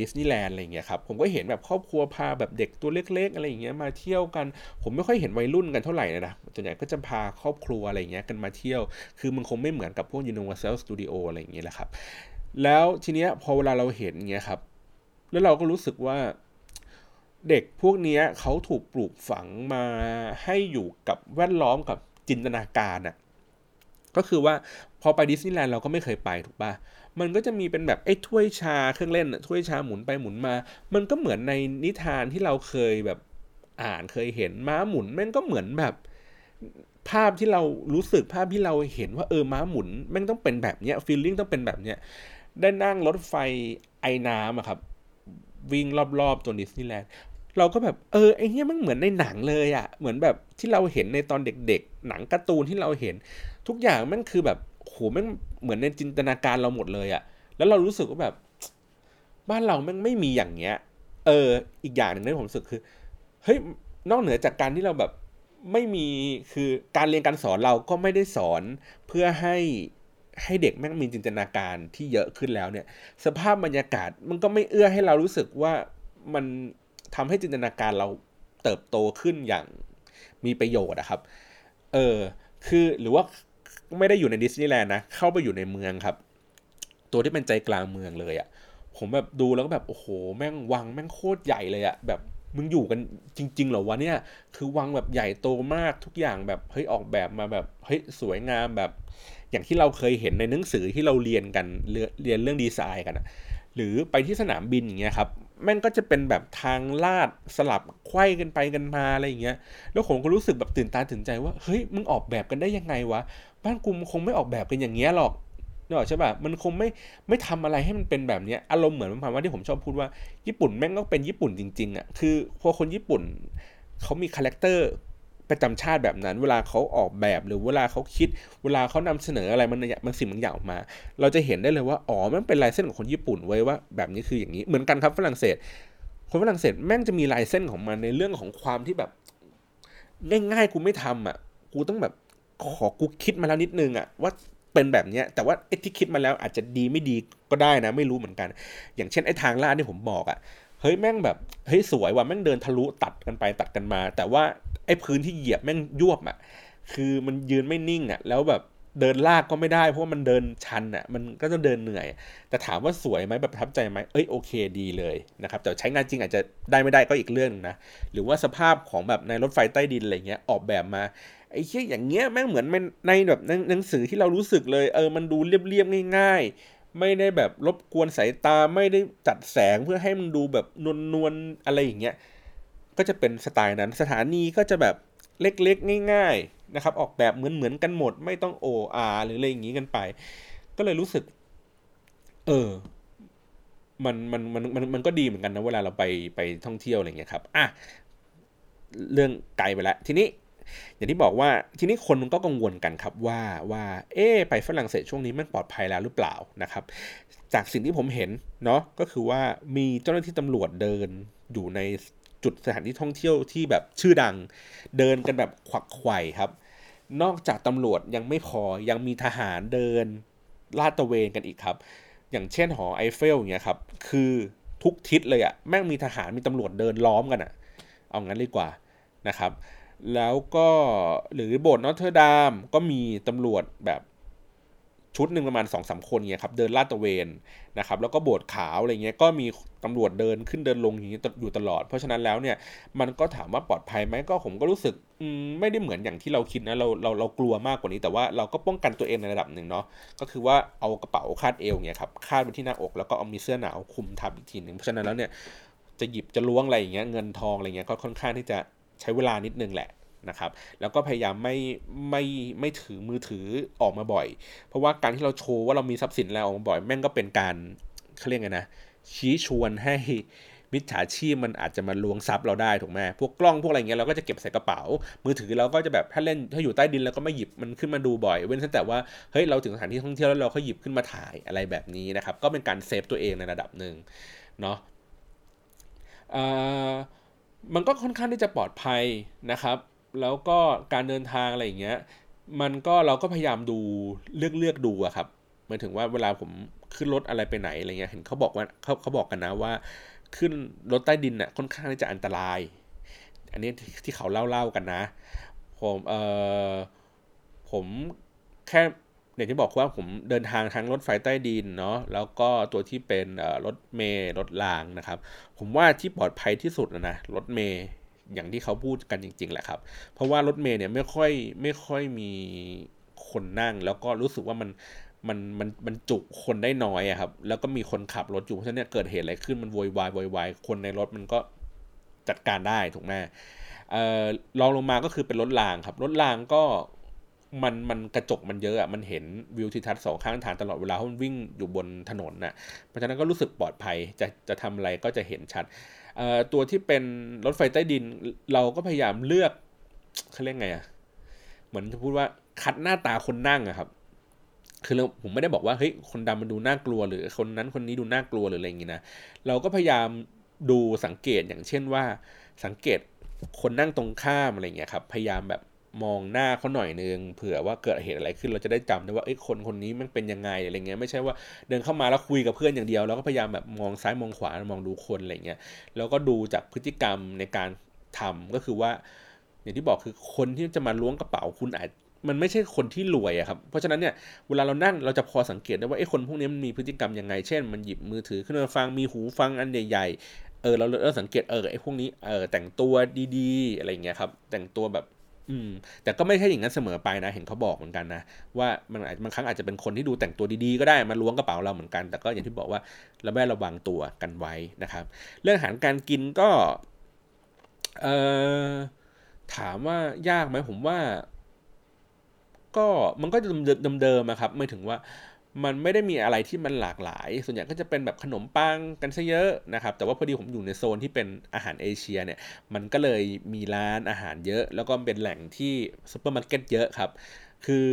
ดิสนีย์แลนด์อะไรเงี้ยครับผมก็เห็นแบบครอบครัวพาแบบเด็กตัวเล็ก ๆ อะไรอย่างเงี้ยมาเที่ยวกัน ผมไม่ค่อยเห็นวัยรุ่นกันเท่าไหร่นะนะส่วนใหญ่ก็จะพาครอบครัวอะไรเงี้ยกันมาเที่ยว คือมันคงไม่เหมือนกับพวก Universal Studio อะไรอย่างเงี้ยแหละครับ แล้วทีเนี้ยพอเวลาเราเห็นเงี้ยครับ แล้วเราก็รู้สึกว่าเด็กพวกนี้เขาถูกปลูกฝังมาให้อยู่กับแวดล้อมกับจินตนาการอะ่ะก็คือว่าพอไปดิสนีย์แลนด์เราก็ไม่เคยไปถูกปะ มันก็จะมีเป็นแบบไอ้ถ้วยชาเครื่องเล่นถ้วยชาหมุนไปหมุนมา มันก็เหมือนในนิทานที่เราเคยแบบอ่านเคยเห็นม้าหมุนมันก็เหมือนแบบ ภาพที่เรารู้สึกภาพที่เราเห็นว่าเออม้าหมุนมันต้องเป็นแบบเนี้ยฟีลลิ่งต้องเป็นแบบเนี้ยได้นั่งรถไฟไอ้น้ำอะครับ วิ่งรอบๆตัวดิสนีย์แลนด์เราก็แบบเออไอ้เนี้ยมันเหมือนในหนังเลยอะเหมือนแบบที่เราเห็นในตอนเด็กๆ หนังการ์ตูนที่เราเห็น ทุกอย่างมันคือแบบโหแม่ง เหมือนในจินตนาการเราหมดเลยอะแล้วเรารู้สึกว่าแบบ บ้านเราแม่งไม่มีอย่างเงี้ย เออ อีกอย่างหนึ่งที่ผมรู้สึกคือเฮ้ยนอกเหนือจากการที่เราแบบไม่มีคือการเรียนการสอนเราก็ไม่ได้สอนเพื่อให้ให้เด็กแม่งมีจินตนาการที่เยอะขึ้นแล้วเนี่ย สภาพบรรยากาศมันก็ไม่เอื้อให้เรารู้สึกว่ามันทำให้จินตนาการเราเติบโตขึ้นอย่างมีประโยชน์นะครับ เออ คือหรือว่า ไม่ได้อยู่ในดิสนีย์แลนด์นะ เข้าไปอยู่ในเมืองครับ ตัวที่เป็นใจกลางเมืองเลยอะ่ะ ผมแบบดูแล้วก็แบบ โอ้โห แม่งวังแม่งโคตรใหญ่เลยอะ่ะ แบบมึงอยู่กันจริง ๆ เหรอวะเนี่ย คือวังแบบใหญ่โตมากทุกอย่างแบบเฮ้ยออกแบบมาแบบเฮ้ยสวยงามแบบ อย่างที่เราเคยเห็นในหนังสือที่เราเรียนกันเรียนเรื่องดีไซน์กันอะหรือไปที่สนามบินอย่างเงี้ยครับแม่งก็จะเป็นแบบทางลาดสลับไขว้กันไปกันมาอะไรอย่างเงี้ย แล้วผมก็รู้สึกแบบตื่นตาตื่นใจว่า เฮ้ย มึงออกแบบกันได้ยังไงวะ บ้านกูมันคงไม่ออกแบบกันอย่างเงี้ยหรอกเนอะใช่ป่ะมันคงไม่ไม่ทำอะไรให้มันเป็นแบบเนี้ยอารมณ์เหมือนประมาณว่าที่ผมชอบพูดว่าญี่ปุ่นแม่งก็เป็นญี่ปุ่นจริงๆอะคือพอคนญี่ปุ่นเขามี character ประจำชาติแบบนั้น เวลาเขาออกแบบหรือเวลาเขาคิด เวลาเขานำเสนออะไรมันมันสิ่งบางอย่างออกมา เราจะเห็นได้เลยว่าอ๋อมันเป็นลายเส้นของคนญี่ปุ่นไว้ว่าแบบนี้คืออย่างนี้เหมือนกันครับฝรั่งเศส คนฝรั่งเศสแม่งจะมีลายเส้นของมันในเรื่องของความที่แบบ ง่ายๆกูไม่ทำอะกูต้องแบบ ขอกูคิดมาแล้วนิดนึงอะว่าเป็นแบบเนี้ยแต่ว่าไอ้ที่คิดมาแล้วอาจจะดีไม่ดีก็ได้นะ ไม่รู้เหมือนกัน อย่างเช่นไอ้ทางลาดที่ผมบอกอะเฮ้ยแม่งแบบเฮ้ยสวยว่ะแม่งเดินทะลุตัดกันไปตัดกันมา แต่ว่าไอ้พื้นที่เหยียบแม่งยวบอะคือมันยืนไม่นิ่งอะแล้วแบบ เดินลากก็ไม่ได้เพราะว่ามันเดินชันอะมันก็จะเดินเหนื่อย แต่ถามว่าสวยไหมแบบประทับใจไหมเอ้ยโอเคดีเลยนะครับแต่ใช้งานจริงอาจจะได้ไม่ได้ก็อีกเรื่องนะหรือว่าสภาพของแบบในรถไฟใต้ดินอะไรเงี้ยออกแบบมาไอ้เชี่ยอย่างเงี้ยแม่งเหมือนในแบบหนังสือที่เรารู้สึกเลยเออมันดูเรียบๆง่าย ๆ ไม่ได้แบบรบกวนสายตาไม่ได้จัดแสงเพื่อให้มันดูแบบนวลๆอะไรอย่างเงี้ยก็จะเป็นสไตล์นั้นสถานีก็จะแบบเล็กๆ ง่ายๆ นะครับออกแบบเหมือนๆกันหมด ไม่ต้องโออาหรืออะไรอย่างงี้กันไป ก็เลยรู้สึก เออมันมันมันมันมันก็ดีเหมือนกันนะเวลาเราไปไปท่องเที่ยวอะไรเงี้ยครับอะเรื่องไกลไปแล้วทีนี้ อย่างที่บอกว่าทีนี้คนมันก็กังวลกันครับว่าว่า เอ๊ไปฝรั่งเศสช่วงนี้มันปลอดภัยแล้วหรือเปล่านะครับ จากสิ่งที่ผมเห็นเนาะก็คือว่ามีเจ้าหน้าที่ตำรวจเดินอยู่ใน จุดสถานที่ท่องเที่ยวที่แบบชื่อดัง เดินกันแบบขวักไขว่ครับ นอกจากตำรวจยังไม่พอยังมีทหารเดินลาดตระเวนกันอีกครับ อย่างเช่นหอไอเฟลอย่างเงี้ยครับ คือทุกทิศเลยอะแม่งมีทหารมีตำรวจเดินล้อมกันอะเอางั้นดีกว่านะครับ แล้วก็หรือโบสถ์นอตเทอร์ดามก็มีตำรวจแบบ ชุดหนึ่งประมาณ2อสคนเงี้ยครับเดินลาดตระเวนนะครับแล้วก็โบสถ์ขาวอะไรเงี้ยก็มีตำรวจเดินขึ้นเดินลงอย่างนี้อยู่ตลอด เพราะฉะนั้นแล้วเนี่ยมันก็ถามว่าปลอดภัยไหมก็ผมก็รู้สึกไม่ได้เหมือนอย่างที่เราคิดนะเราเราเรากลัวมากกว่านี้ แต่ว่าเราก็ป้องกันตัวเองในระดับหนึ่งเนาะก็คือว่าเอากระเป๋าคาดเอวเนี่ยครับคาดไปที่หน้าอกแล้วก็เอามีเสื้อหนาวคุมทับอีกทีหนึ่งเพราะฉะนั้นแล้วเนี่ยจะหยิบจะล้วงอะไรอย่างเงี้ยเงินทองอะไรเงี้ยก็ค่อนข้างที่จะใช้เวลานิดนึงแหละ นะครับ แล้วก็พยายามไม่ไม่ไม่ถือมือถือออกมาบ่อย เพราะว่าการที่เราโชว์ว่าเรามีทรัพย์สินแล้วออกมาบ่อย แม่งก็เป็นการเขาเรียกไงนะ ชี้ชวนให้มิจฉาชีพมันอาจจะมาลวงทรัพย์เราได้ถูกไหมพวกกล้องพวกอะไรเงี้ยเราก็จะเก็บใส่กระเป๋า มือถือเราก็จะแบบถ้าเล่นถ้าอยู่ใต้ดินแล้วก็ไม่หยิบมันขึ้นมาดูบ่อย เว้นแต่ว่าเฮ้ยเราถึงสถานที่ท่องเที่ยวแล้วเราก็หยิบขึ้นมาถ่ายอะไรแบบนี้นะครับ ก็เป็นการเซฟตัวเองในระดับหนึ่งเนาะมันก็ค่อนข้างที่จะปลอดภัยนะครับ แล้วก็การเดินทางอะไรอย่างเงี้ย มันก็เราก็พยายามดูเลือกเลือกดูอะครับหมายถึงว่าเวลาผมขึ้นรถอะไรไปไหนอะไรเงี้ยเห็นเขาบอกว่าเขาเขาบอกกันนะว่า ขึ้นรถใต้ดินน่ะค่อนข้างที่จะอันตราย อันนี้ที่เขาเล่าเล่ากันนะ ผมเออผมแค่อย่างที่บอกว่าผมเดินทางทั้งรถไฟใต้ดินเนาะแล้วก็ตัวที่เป็นรถเมล์รถรางนะครับ ผมว่าที่ปลอดภัยที่สุดนะนะรถเมล์ อย่างที่เขาพูดกันจริง ๆ แหละครับ เพราะว่ารถเมล์เนี่ยไม่ค่อยไม่ค่อยมีคนนั่ง แล้วก็รู้สึกว่ามันมันมันมันจุคนได้น้อยอะครับ แล้วก็มีคนขับรถอยู่เพราะฉะนั้นเกิดเหตุอะไรขึ้นมันโวยวายโวยวายคนในรถมันก็จัดการได้ถูกไหมเอ่อลองลงมาก็คือเป็นรถรางครับ รถรางก็มันมันกระจกมันเยอะอะมันเห็นวิวทิวทัศน์สองข้างทางตลอดเวลาเพราะมันวิ่งอยู่บนถนนน่ะเพราะฉะนั้นก็รู้สึกปลอดภัยจะจะทำอะไรก็จะเห็นชัด ตัวที่เป็นรถไฟใต้ดิน เราก็พยายามเลือกเขาเรียกไงอะ่ะเหมือนจะพูดว่าคัดหน้าตาคนนั่งอะครับ คือเราผมไม่ได้บอกว่าเฮ้ยคนดำมันดูน่ากลัว หรือคนนั้นคนนี้ดูน่ากลัวหรืออะไรอย่างงี้นะ เราก็พยายามดูสังเกตอย่างเช่นว่า สังเกตคนนั่งตรงข้ามอะไรเงี้ยครับ พยายามแบบ มองหน้าเขาหน่อยนึงเผื่อว่าเกิดเหตุอะไรขึ้นเราจะได้จำได้ว่าไอ้คนคนนี้มันเป็นยังไงอะไรเงี้ยไม่ใช่ว่าเดินเข้ามาแล้วคุยกับเพื่อนอย่างเดียว แล้วก็พยายามแบบมองซ้ายมองขวามองดูคนอะไรเงี้ยแล้วก็ดูจากพฤติกรรมในการทำก็คือว่า อย่างที่บอกคือคนที่จะมาล้วงกระเป๋าคุณอาจมันไม่ใช่คนที่รวยอะครับ เพราะฉะนั้นเนี่ยเวลาเรานั่งเราจะพอสังเกตได้ว่าไอ้คนพวกนี้มันมีพฤติกรรมยังไง เช่น มันหยิบมือถือขึ้นมาฟังมีหูฟังอันใหญ่ๆเออเราเราสังเกตเออไอ้พวกนี้เออแต่งตัวดีๆ อะไรเงี้ยครับแต่งตัวแบบ อืม แต่ก็ไม่ใช่อย่างนั้นเสมอไปนะ เห็นเขาบอกเหมือนกันนะ ว่ามันอาจบางครั้งอาจจะเป็นคนที่ดูแต่งตัวดีๆ ก็ได้มาล้วงกระเป๋าเราเหมือนกัน แต่ก็อย่างที่บอกว่าเระแวดระวังตัวกันไว้นะครับ เรื่องอาหารการกินก็เอ่อถามว่ายากไหมผมว่า ก็มันก็จะเดิมๆนะครับไม่ถึงว่า มันไม่ได้มีอะไรที่มันหลากหลาย ส่วนใหญ่ก็จะเป็นแบบขนมปังกันซะเยอะนะครับ แต่ว่าพอดีผมอยู่ในโซนที่เป็นอาหารเอเชียเนี่ย มันก็เลยมีร้านอาหารเยอะ แล้วก็เป็นแหล่งที่ซูเปอร์มาร์เก็ตเยอะครับ คือ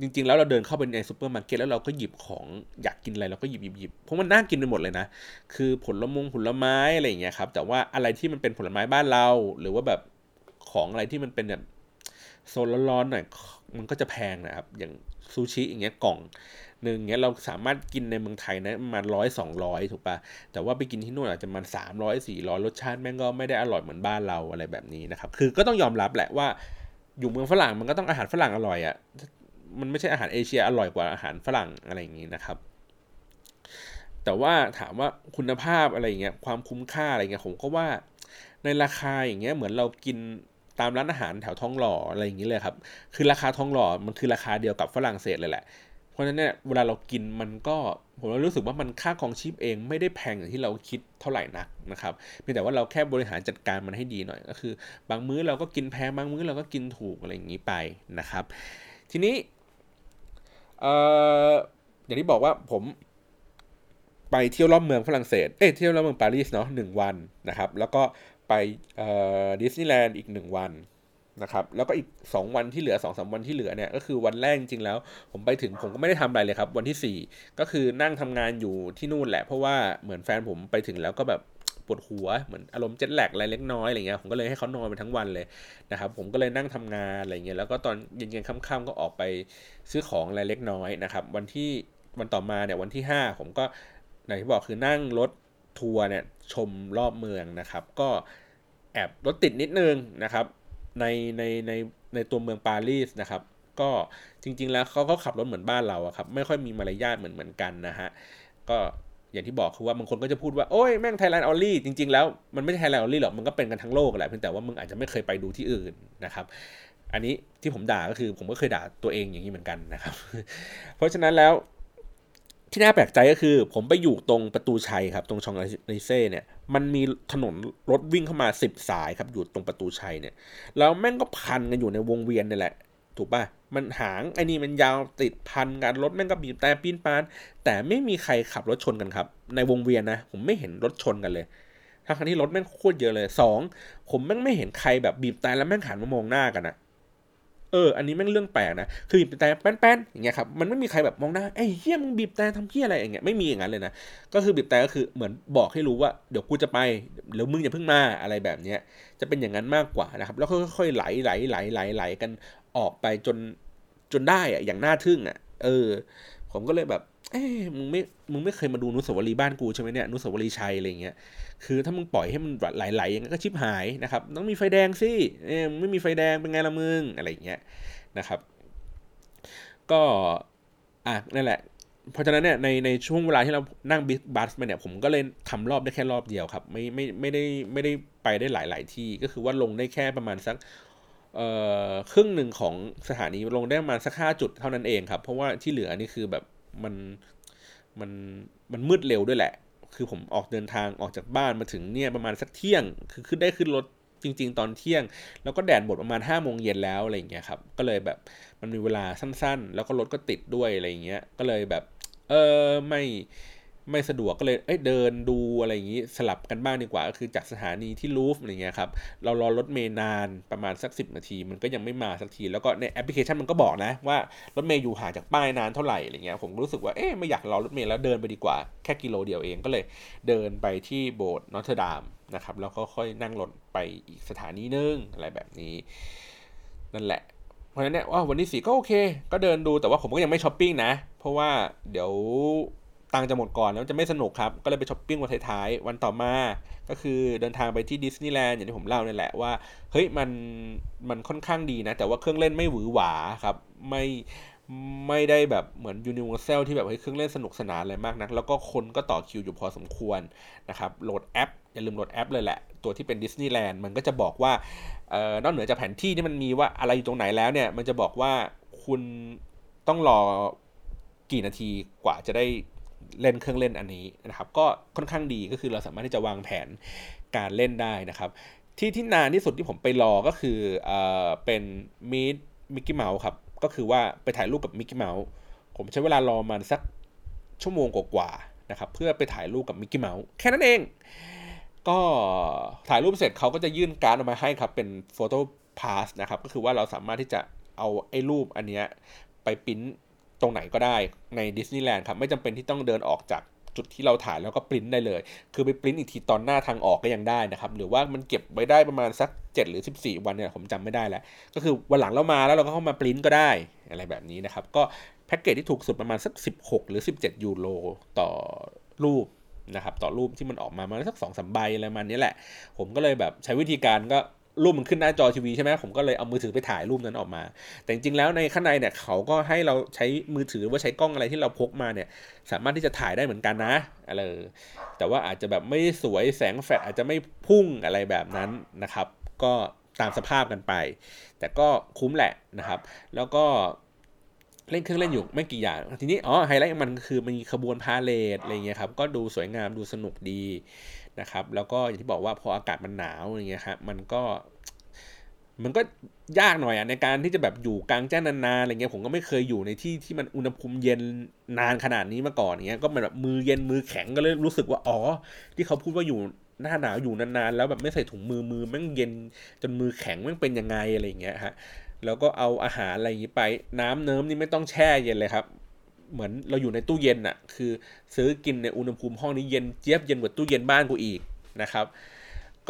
จริงๆ แล้วเราเดินเข้าไปในซูเปอร์มาร์เก็ตแล้วเราก็หยิบของอยากกินอะไรเราก็หยิบหยิบหยิบเพราะมันน่ากินไปหมดเลยนะ คือผลมงผลไม้อะไรอย่างเงี้ยครับ แต่ว่าอะไรที่มันเป็นผลไม้บ้านเรา หรือว่าแบบของอะไรที่มันเป็นแบบโซนร้อนๆหน่อย มันก็จะแพงนะครับ อย่างซูชิอย่างเงี้ยกล่อง หนึ่งเงี้ยเราสามารถกินในเมืองไทยนะมาร้อยสองร้อยถูกปะแต่ว่าไปกินที่นู่นอาจจะมันสามร้อยสี่ร้อยรสชาติแม่งก็ไม่ได้อร่อยเหมือนบ้านเราอะไรแบบนี้นะครับ คือก็ต้องยอมรับแหละว่า อยู่เมืองฝรั่งมันก็ต้องอาหารฝรั่งอร่อยอะ่ะมันไม่ใช่อาหารเอเชียอร่อยกว่าอาหารฝรั่งอะไรอย่างนี้นะครับ แต่ว่าถามว่าคุณภาพอะไรเงี้ยความคุ้มค่าอะไรเงี้ยผมก็ว่าในราคาอย่างเงี้ยเหมือนเรากินตามร้านอาหารแถวท้องหล่ออะไรอย่างนี้เลยครับ คือราคาท้องหล่อมันคือราคาเดียวกับฝรั่งเศสเลยแหละ เพราะฉะนั้นเนี่ยเวลาเรากินมันก็ผมรู้สึกว่ามันค่าของชีพเองไม่ได้แพงอย่างที่เราคิดเท่าไหร่นักนะครับเพียงแต่ว่าเราแค่บริหารจัดการมันให้ดีหน่อยก็คือ บางมื้อเราก็กินแพงบางมื้อเราก็กินถูกอะไรอย่างนี้ไปนะครับ ทีนี้เอ่ออย่างที่บอกว่าผมไปเที่ยวรอบเมืองฝรั่งเศส เอ้เที่ยวรอบเมืองปารีสเนาะหนึ่งวันนะครับ แล้วก็ไปดิสนีย์แลนด์อีกหนึ่งวัน นะครับแล้วก็อีก 2 วันที่เหลือ2อสวันที่เหลือเนี่ยก็คือวันแรกจริงแล้ว ผมไปถึงผมก็ไม่ได้ทำอะไรเลยครับ วันที่ 4 ก็คือนั่งทำงานอยู่ที่นู่นแหละ เพราะว่าเหมือนแฟนผมไปถึงแล้วก็แบบปวดหัวเหมือนอารมณ์เจ็ตแลกอะไรเล็กน้อยอะไรเงี้ยผมก็เลยให้เขานอนไปทั้งวันเลยนะครับผมก็เลยนั่งทำงานอะไรเงี้ยแล้วก็ตอนเย็นๆค่ำๆก็ออกไปซื้อของอะไรเล็กน้อยนะครับวันที่วันต่อมาเนี่ยวันที่ 5 ผมก็ไหนที่บอกคือนั่งรถทัวร์เนี่ยชมรอบเมืองนะครับ ก็แอบรถติดนิดนึงนะครับ ในในในในตัวเมืองปารีสนะครับ ก็จริง ๆ แล้วเขาก็ขับรถเหมือนบ้านเราอะครับ ไม่ค่อยมีมารยาทเหมือนเหมือนกันนะฮะก็อย่างที่บอกคือว่าบางคนก็จะพูดว่าโอ้ยแม่ง Thailand only จริง ๆ แล้วมันไม่ใช่ Thailand only หรอกมันก็เป็นกันทั้งโลกแหละเพียงแต่ว่ามึงอาจจะไม่เคยไปดูที่อื่นนะครับ อันนี้ที่ผมด่าก็คือผมก็เคยด่าตัวเองอย่างนี้เหมือนกันนะครับ เพราะฉะนั้นแล้ว ที่น่าแปลกใจก็คือ ผมไปอยู่ตรงประตูชัยครับ ตรงชองเซลิเซ่เนี่ย มันมีถนนรถวิ่งเข้ามาสิบสายครับ อยู่ตรงประตูชัยเนี่ย แล้วแม่งก็พันกันอยู่ในวงเวียนนี่แหละ ถูกป่ะ มันหางไอ้นี่มันยาวติดพันกันรถแม่งก็บีบแต่ปีนปาน แต่ไม่มีใครขับรถชนกันครับ ในวงเวียนนะ ผมไม่เห็นรถชนกันเลยทั้งที่รถแม่งโคตรเยอะเลยสองผมแม่งไม่เห็นใครแบบบีบแต่แล้วแม่งหันมามองหน้ากันอะ อออันนี้แม่งเรื่องแปลกนะคือบีบแต่แป้นๆอย่างเงี้ยครับมันไม่มีใครแบบมองหน้าไอ้เฮี้ยมึงบีบแต่ทำเฮี้ยอะไรอย่างเงี้ยไม่มีอย่างนั้นเลยนะก็คือบีบแต่ก็คือเหมือนบอกให้รู้ว่าเดี๋ยวกูจะไปเดี๋ยวมึงอย่าเพิ่งมาอะไรแบบเนี้ยจะเป็นอย่างนั้นมากกว่านะครับแล้วค่อยๆไหลไหลไหลไหลไหลกันออกไปจนจนได้อะอย่างน่าทึ่งอะเออ ผมก็เลยแบบ เอ้มึงไม่ มึงไม่เคยมาดูนุสาวรีย์บ้านกูใช่ไหมเนี่ยนุสาวรีย์ชัยอะไรเงี้ย คือถ้ามึงปล่อยให้มันไหลๆอย่างนั้นก็ชิบหายนะครับ ต้องมีไฟแดงสิ เออไม่มีไฟแดงเป็นไงละมึงอะไรเงี้ยนะครับ ก็ อะนั่นแหละ เพราะฉะนั้นเนี่ยในในช่วงเวลาที่เรานั่งบิ๊กบัสมาเนี่ยผมก็เลยทำรอบได้แค่รอบเดียวครับ ไม่ไม่ไม่ได้ไม่ได้ไปได้หลาย ๆ ที่ ก็คือว่าลงได้แค่ประมาณสักเอ่อครึ่งหนึ่งของสถานีลงได้ประมาณสักห้าจุดเท่านั้นเองครับ เพราะว่าที่เหลือนี่คือแบบ มันมันมันมืดเร็วด้วยแหละ คือผมออกเดินทางออกจากบ้านมาถึงเนี่ยประมาณสักเที่ยง คือขึ้นได้ขึ้นรถจริง ๆ ตอนเที่ยง แล้วก็แดดหมดประมาณ5้าโมงเย็นแล้วอะไรอย่างเงี้ยครับ ก็เลยแบบมันมีเวลาสั้นๆ แล้วก็รถก็ติดด้วยอะไรอย่างเงี้ย ก็เลยแบบ เออไม่ ไม่สะดวกก็เลยเอ้ยเดินดูอะไรอย่างนี้สลับกันบ้างดีกว่า ก็คือจากสถานีที่ลูฟวร์อะไรเงี้ยครับเรารอรถเมย์นานประมาณสัก 10 นาที มันก็ยังไม่มาสักที แล้วก็ในแอปพลิเคชันมันก็บอกนะว่ารถเมย์อยู่ห่างจากป้ายนานเท่าไหร่อะไรเงี้ยผมรู้สึกว่าเอ๊ะไม่อยากรอรถเมย์แล้วเดินไปดีกว่าแค่กิโลเดียวเองก็เลยเดินไปที่โบสถ์นอตเทอร์ดามนะครับแล้วก็ค่อยนั่งรถไปอีกสถานีนึงอะไรแบบนี้ นั่นแหละเพราะฉะนั้นเนี่ยว่าวันที่สี่ก็โอเค ก็เดินดูแต่ว่าผมก็ยังไม่ช้อปปิ้งนะ เพราะว่าเดี๋ยว ตังจะหมดก่อนแล้วจะไม่สนุกครับ ก็เลยไปช้อปปิ้งวันท้ายๆวันต่อมาก็คือเดินทางไปที่ดิสนีย์แลนด์อย่างที่ผมเล่าเนี่ยแหละว่าเฮ้ยมันมันค่อนข้างดีนะ แต่ว่าเครื่องเล่นไม่หวือหวาครับไม่ไม่ได้แบบเหมือนยูนิเวอร์แซลที่แบบเฮ้ยเครื่องเล่นสนุกสนานอะไรมากนัก แล้วก็คนก็ต่อคิวอยู่พอสมควรนะครับโหลดแอป อย่าลืมโหลดแอปเลยแหละ ตัวที่เป็นดิสนีย์แลนด์มันก็จะบอกว่าเอ่อนอกเหนือจากแผนที่ที่มันมีว่าอะไรอยู่ตรงไหนแล้วเนี่ย มันจะบอกว่าคุณต้องรอกี่นาทีกว่าจะได้ เล่นเครื่องเล่นอันนี้นะครับก็ค่อนข้างดีก็คือเราสามารถที่จะวางแผนการเล่นได้นะครับ ที่ที่นานที่สุดที่ผมไปรอก็คือเอ่อเป็น Meet Mickey Mouse ครับก็คือว่าไปถ่ายรูปกับมิกกี้เมาส์ผมใช้เวลารอมาสักชั่วโมงกว่าๆนะครับเพื่อไปถ่ายรูปกับมิกกี้เมาส์แค่นั้นเอง ก็ถ่ายรูปเสร็จเขาก็จะยื่นการ์ดออกมาให้ครับเป็นโฟโต้พาสนะครับก็คือว่าเราสามารถที่จะเอาไอ้รูปอันเนี้ยไปปริ้น ตรงไหนก็ได้ในดิสนีย์แลนด์ครับ ไม่จำเป็นที่ต้องเดินออกจากจุดที่เราถ่ายแล้วก็ปริ้นได้เลย คือไปปริ้นอีกทีตอนหน้าทางออกก็ยังได้นะครับ หรือว่ามันเก็บไว้ได้ประมาณสัก 7 หรือ 14 วันเนี่ยผมจำไม่ได้แล้ว ก็คือวันหลังเรามาแล้วเราก็เข้ามาปริ้นก็ได้อะไรแบบนี้นะครับ ก็แพ็กเกจที่ถูกสุดประมาณสัก 16 หรือ 17 ยูโรต่อรูปนะครับ ต่อรูปที่มันออกมามาสักสองสามใบอะไรประมาณนี้แหละ ผมก็เลยแบบใช้วิธีการก็ รูปมันขึ้นหน้าจอทีวีใช่ไหมผมก็เลยเอามือถือไปถ่ายรูปนั้นออกมา แต่จริงๆแล้วในข้างในเนี่ยเขาก็ให้เราใช้มือถือว่าใช้กล้องอะไรที่เราพกมาเนี่ยสามารถที่จะถ่ายได้เหมือนกันนะอะไรแต่ว่าอาจจะแบบไม่สวยแสงแฟลชอาจจะไม่พุ่งอะไรแบบนั้นนะครับ ก็ตามสภาพกันไป แต่ก็คุ้มแหละนะครับ แล้วก็เล่นเครื่องเล่นอยู่ไม่กี่อย่างทีนี้อ๋อไฮไลท์มันคือมีขบวนพาเหรดอะไรเงี้ยครับก็ดูสวยงามดูสนุกดี นะครับ แล้วก็อย่างที่บอกว่าพออากาศมันหนาวอย่างเงี้ยครับมันก็มันก็ยากหน่อยอะในการที่จะแบบอยู่กลางแจ้งนานๆอะไรเงี้ยผมก็ไม่เคยอยู่ในที่ที่มันอุณหภูมิเย็นนานขนาดนี้มาก่อนเงี้ยก็มันแบบมือเย็นมือแข็งก็เลยรู้สึกว่าอ๋อ ที่เขาพูดว่าอยู่หน้าหนาวอยู่นานๆแล้วแบบไม่ใส่ถุงมือมือแม่งเย็นจนมือแข็งแม่งเป็นยังไงอะไรเงี้ยฮะแล้วก็เอาอาหารอะไรอย่างนี้ไปน้ำเนิ้มนี่ไม่ต้องแช่เย็นเลยครับ เหมือนเราอยู่ในตู้เย็นอะคือซื้อกินในอุณหภูมิห้องนี้เย็นเจี๊ยบเย็นกว่าตู้เย็นบ้านกูอีกนะครับ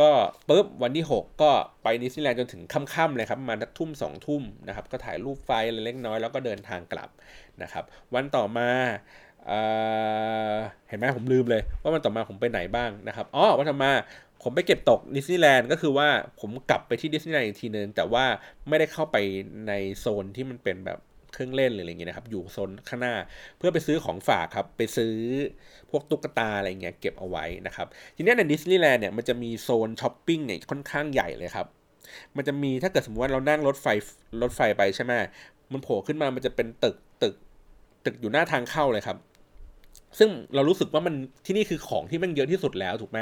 ก็ปุ๊บวันที่ 6 ก็ไปดิสนีแลนด์จนถึงค่ำๆเลยครับมาทุ่มสองทุ่มนะครับก็ถ่ายรูปไฟอะไรเล็กน้อยแล้วก็เดินทางกลับนะครับ วันต่อมาเเห็นไหมผมลืมเลย ว่าวันต่อมาผมไปไหนบ้างนะครับอ๋อวันต่อมาผมไปเก็บตกดิสนีย์แลนด์ก็คือว่าผมกลับไปที่ดิสนีย์แลนด์อีกทีนึงแต่ว่าไม่ได้เข้าไปในโซนที่มันเป็นแบบ เครื่องเล่นหรืออะไรเงี้ยนะครับ อยู่โซนข้างหน้า เพื่อไปซื้อของฝากครับ ไปซื้อพวกตุ๊กตาอะไรเงี้ยเก็บเอาไว้นะครับ ทีนี้ในดิสนีย์แลนด์เนี่ยมันจะมีโซนช้อปปิ้งเนี่ยค่อนข้างใหญ่เลยครับ มันจะมีถ้าเกิดสมมติว่าเรานั่งรถไฟรถไฟไปใช่ไหมมันโผล่ขึ้นมามันจะเป็นตึกตึกตึกอยู่หน้าทางเข้าเลยครับซึ่งเรารู้สึกว่ามันที่นี่คือของที่มันเยอะที่สุดแล้วถูกไหม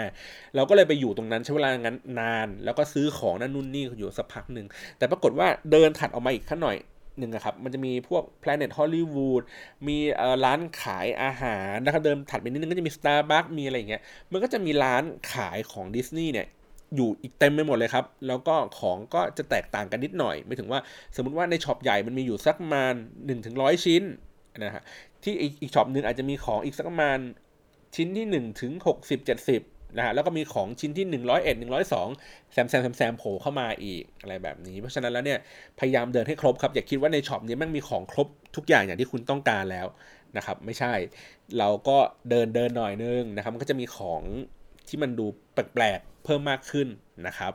เราก็เลยไปอยู่ตรงนั้นใช้เวลางั้นนาน แล้วก็ซื้อของนั่นนู่นนี่อยู่สักพักหนึ่งแต่ปรากฏว่าเดินถัดออกมาอีกขั้นหน่อย หนึ่งครับ มันจะมีพวก Planet Hollywood มีร้านขายอาหารนะครับ เดินถัดไปนิดนึงก็จะมี Starbucks มีอะไรอย่างเงี้ย มันก็จะมีร้านขายของดิสนีย์เนี่ยอยู่อีกเต็มไปหมดเลยครับ แล้วก็ของก็จะแตกต่างกันนิดหน่อย ไม่ถึงว่าสมมติว่าในช็อปใหญ่มันมีอยู่สักประมาณ1นถึงร้อยชิ้นนะฮะที่อีกช็อปหนึ่งอาจจะมีของอีกสักประมาณชิ้นที่1ถึง60 70 นะฮะแล้วก็มีของชิ้นที่ 101 102แซมแซมแซมแซมโผล่เข้ามาอีกอะไรแบบนี้ เพราะฉะนั้นแล้วเนี่ยพยายามเดินให้ครบครับอย่าคิดว่าในช็อปนี้มันมีของครบทุกอย่างอย่างที่คุณต้องการแล้วนะครับไม่ใช่เราก็เดินเดินหน่อยนึงนะครับมันก็จะมีของที่มันดูแปลกๆเพิ่มมากขึ้นนะครับ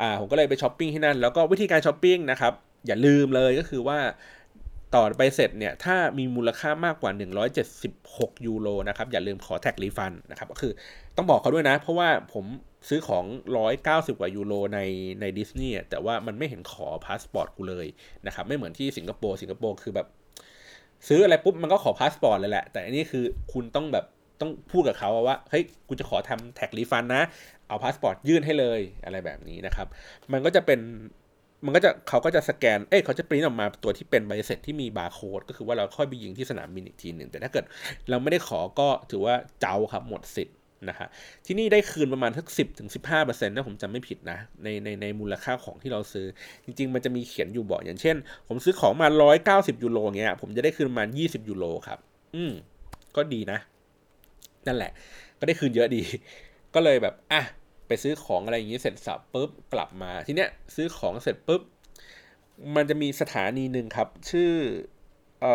อ่าผมก็เลยไปช้อปปิ้งที่นั่นแล้วก็วิธีการช้อปปิ้งนะครับอย่าลืมเลยก็คือว่า ต่อไปเสร็จเนี่ยถ้ามีมูลค่ามากกว่า 176 ยูโรนะครับอย่าลืมขอ tax refund นะครับก็คือต้องบอกเขาด้วยนะ เพราะว่าผมซื้อของ 190 กว่ายูโรในในดิสนีย์แต่ว่ามันไม่เห็นขอพาสปอร์ตกูเลยนะครับไม่เหมือนที่สิงคโปร์สิงคโปร์คือแบบ ซื้ออะไรปุ๊บมันก็ขอพาสปอร์ตเลยแหละ แต่อันนี้คือคุณต้องแบบต้องพูดกับเขาว่าเฮ้ยกูจะขอทำ tax refund นะ เอาพาสปอร์ตยื่นให้เลยอะไรแบบนี้นะครับ มันก็จะเป็น มันก็จะเขาก็จะสแกน เอ้ยเขาจะปริ้นออกมาตัวที่เป็นใบเสร็จที่มีบาร์โค้ดก็คือว่าเราค่อยไปยิงที่สนามบินอีกทีหนึ่งแต่ถ้าเกิดเราไม่ได้ขอก็ถือว่าเจ้าครับหมดสิทธิ์นะฮะที่นี่ได้คืนประมาณทักสิบถึงสิบห้าเปอร์เซ็นต์นะผมจำไม่ผิดนะในในในมูลค่าของที่เราซื้อ จริง ๆ มันจะมีเขียนอยู่บอกอย่างเช่น ผมซื้อของมาร้อยเก้าสิบยูโรเงี้ยผมจะได้คืนประมาณยี่สิบยูโรครับ อืมก็ดีนะ นั่นแหละ ก็ได้คืนเยอะดี ก็เลยแบบอะ ไปซื้อของอะไรอย่างนี้เสร็จสรรพปุ๊บกลับมา ทีเนี้ยซื้อของเสร็จปุ๊บมันจะมีสถานีหนึ่งครับ ชื่อเอ่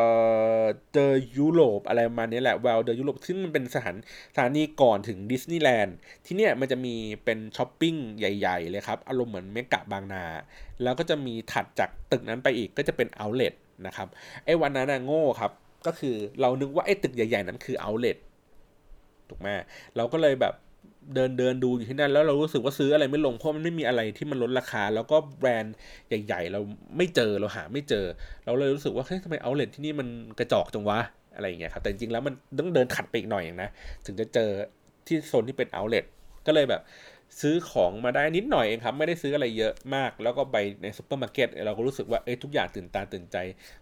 อเดอยุโรปอะไรประมาณนี้แหละว l ลเดยุโรปซึ่งมันเป็นสถานสถานีก่อนถึงดิสนีย์แลนด์ที่เนี่ยมันจะมีเป็นช้อปปิ้งใหญ่ ๆ เลยครับ อารมณ์เหมือนเมกะบางนา แล้วก็จะมีถัดจากตึกนั้นไปอีกก็จะเป็นเอาเล t นะครับไอ้วันนั้นนะโง่ครับ ก็คือเรานึกว่าไอ้ตึกใหญ่ ๆ นั้นคือเอาเล t ถูกไหมเราก็เลยแบบ เดินเดินดูอยู่ที่นั่นแล้วเรารู้สึกว่าซื้ออะไรไม่ลงเพราะมันไม่มีอะไรที่มันลดราคา แล้วก็แบรนด์ใหญ่ ๆ เราไม่เจอเราหาไม่เจอ เราเลยรู้สึกว่าเฮ้ยทำไม outlet ที่นี่มันกระจอกจังวะอะไรอย่างเงี้ยครับแต่จริงๆแล้วมันต้องเดินถัดไปอีกหน่อยอย่างนะถึงจะเจอที่โซนที่เป็น outlet ก็เลยแบบซื้อของมาได้นิดหน่อยเองครับ ไม่ได้ซื้ออะไรเยอะมาก แล้วก็ไปในซุปเปอร์มาร์เก็ตเราก็รู้สึกว่าเอ้ยทุกอย่างตื่นตาตื่นใจ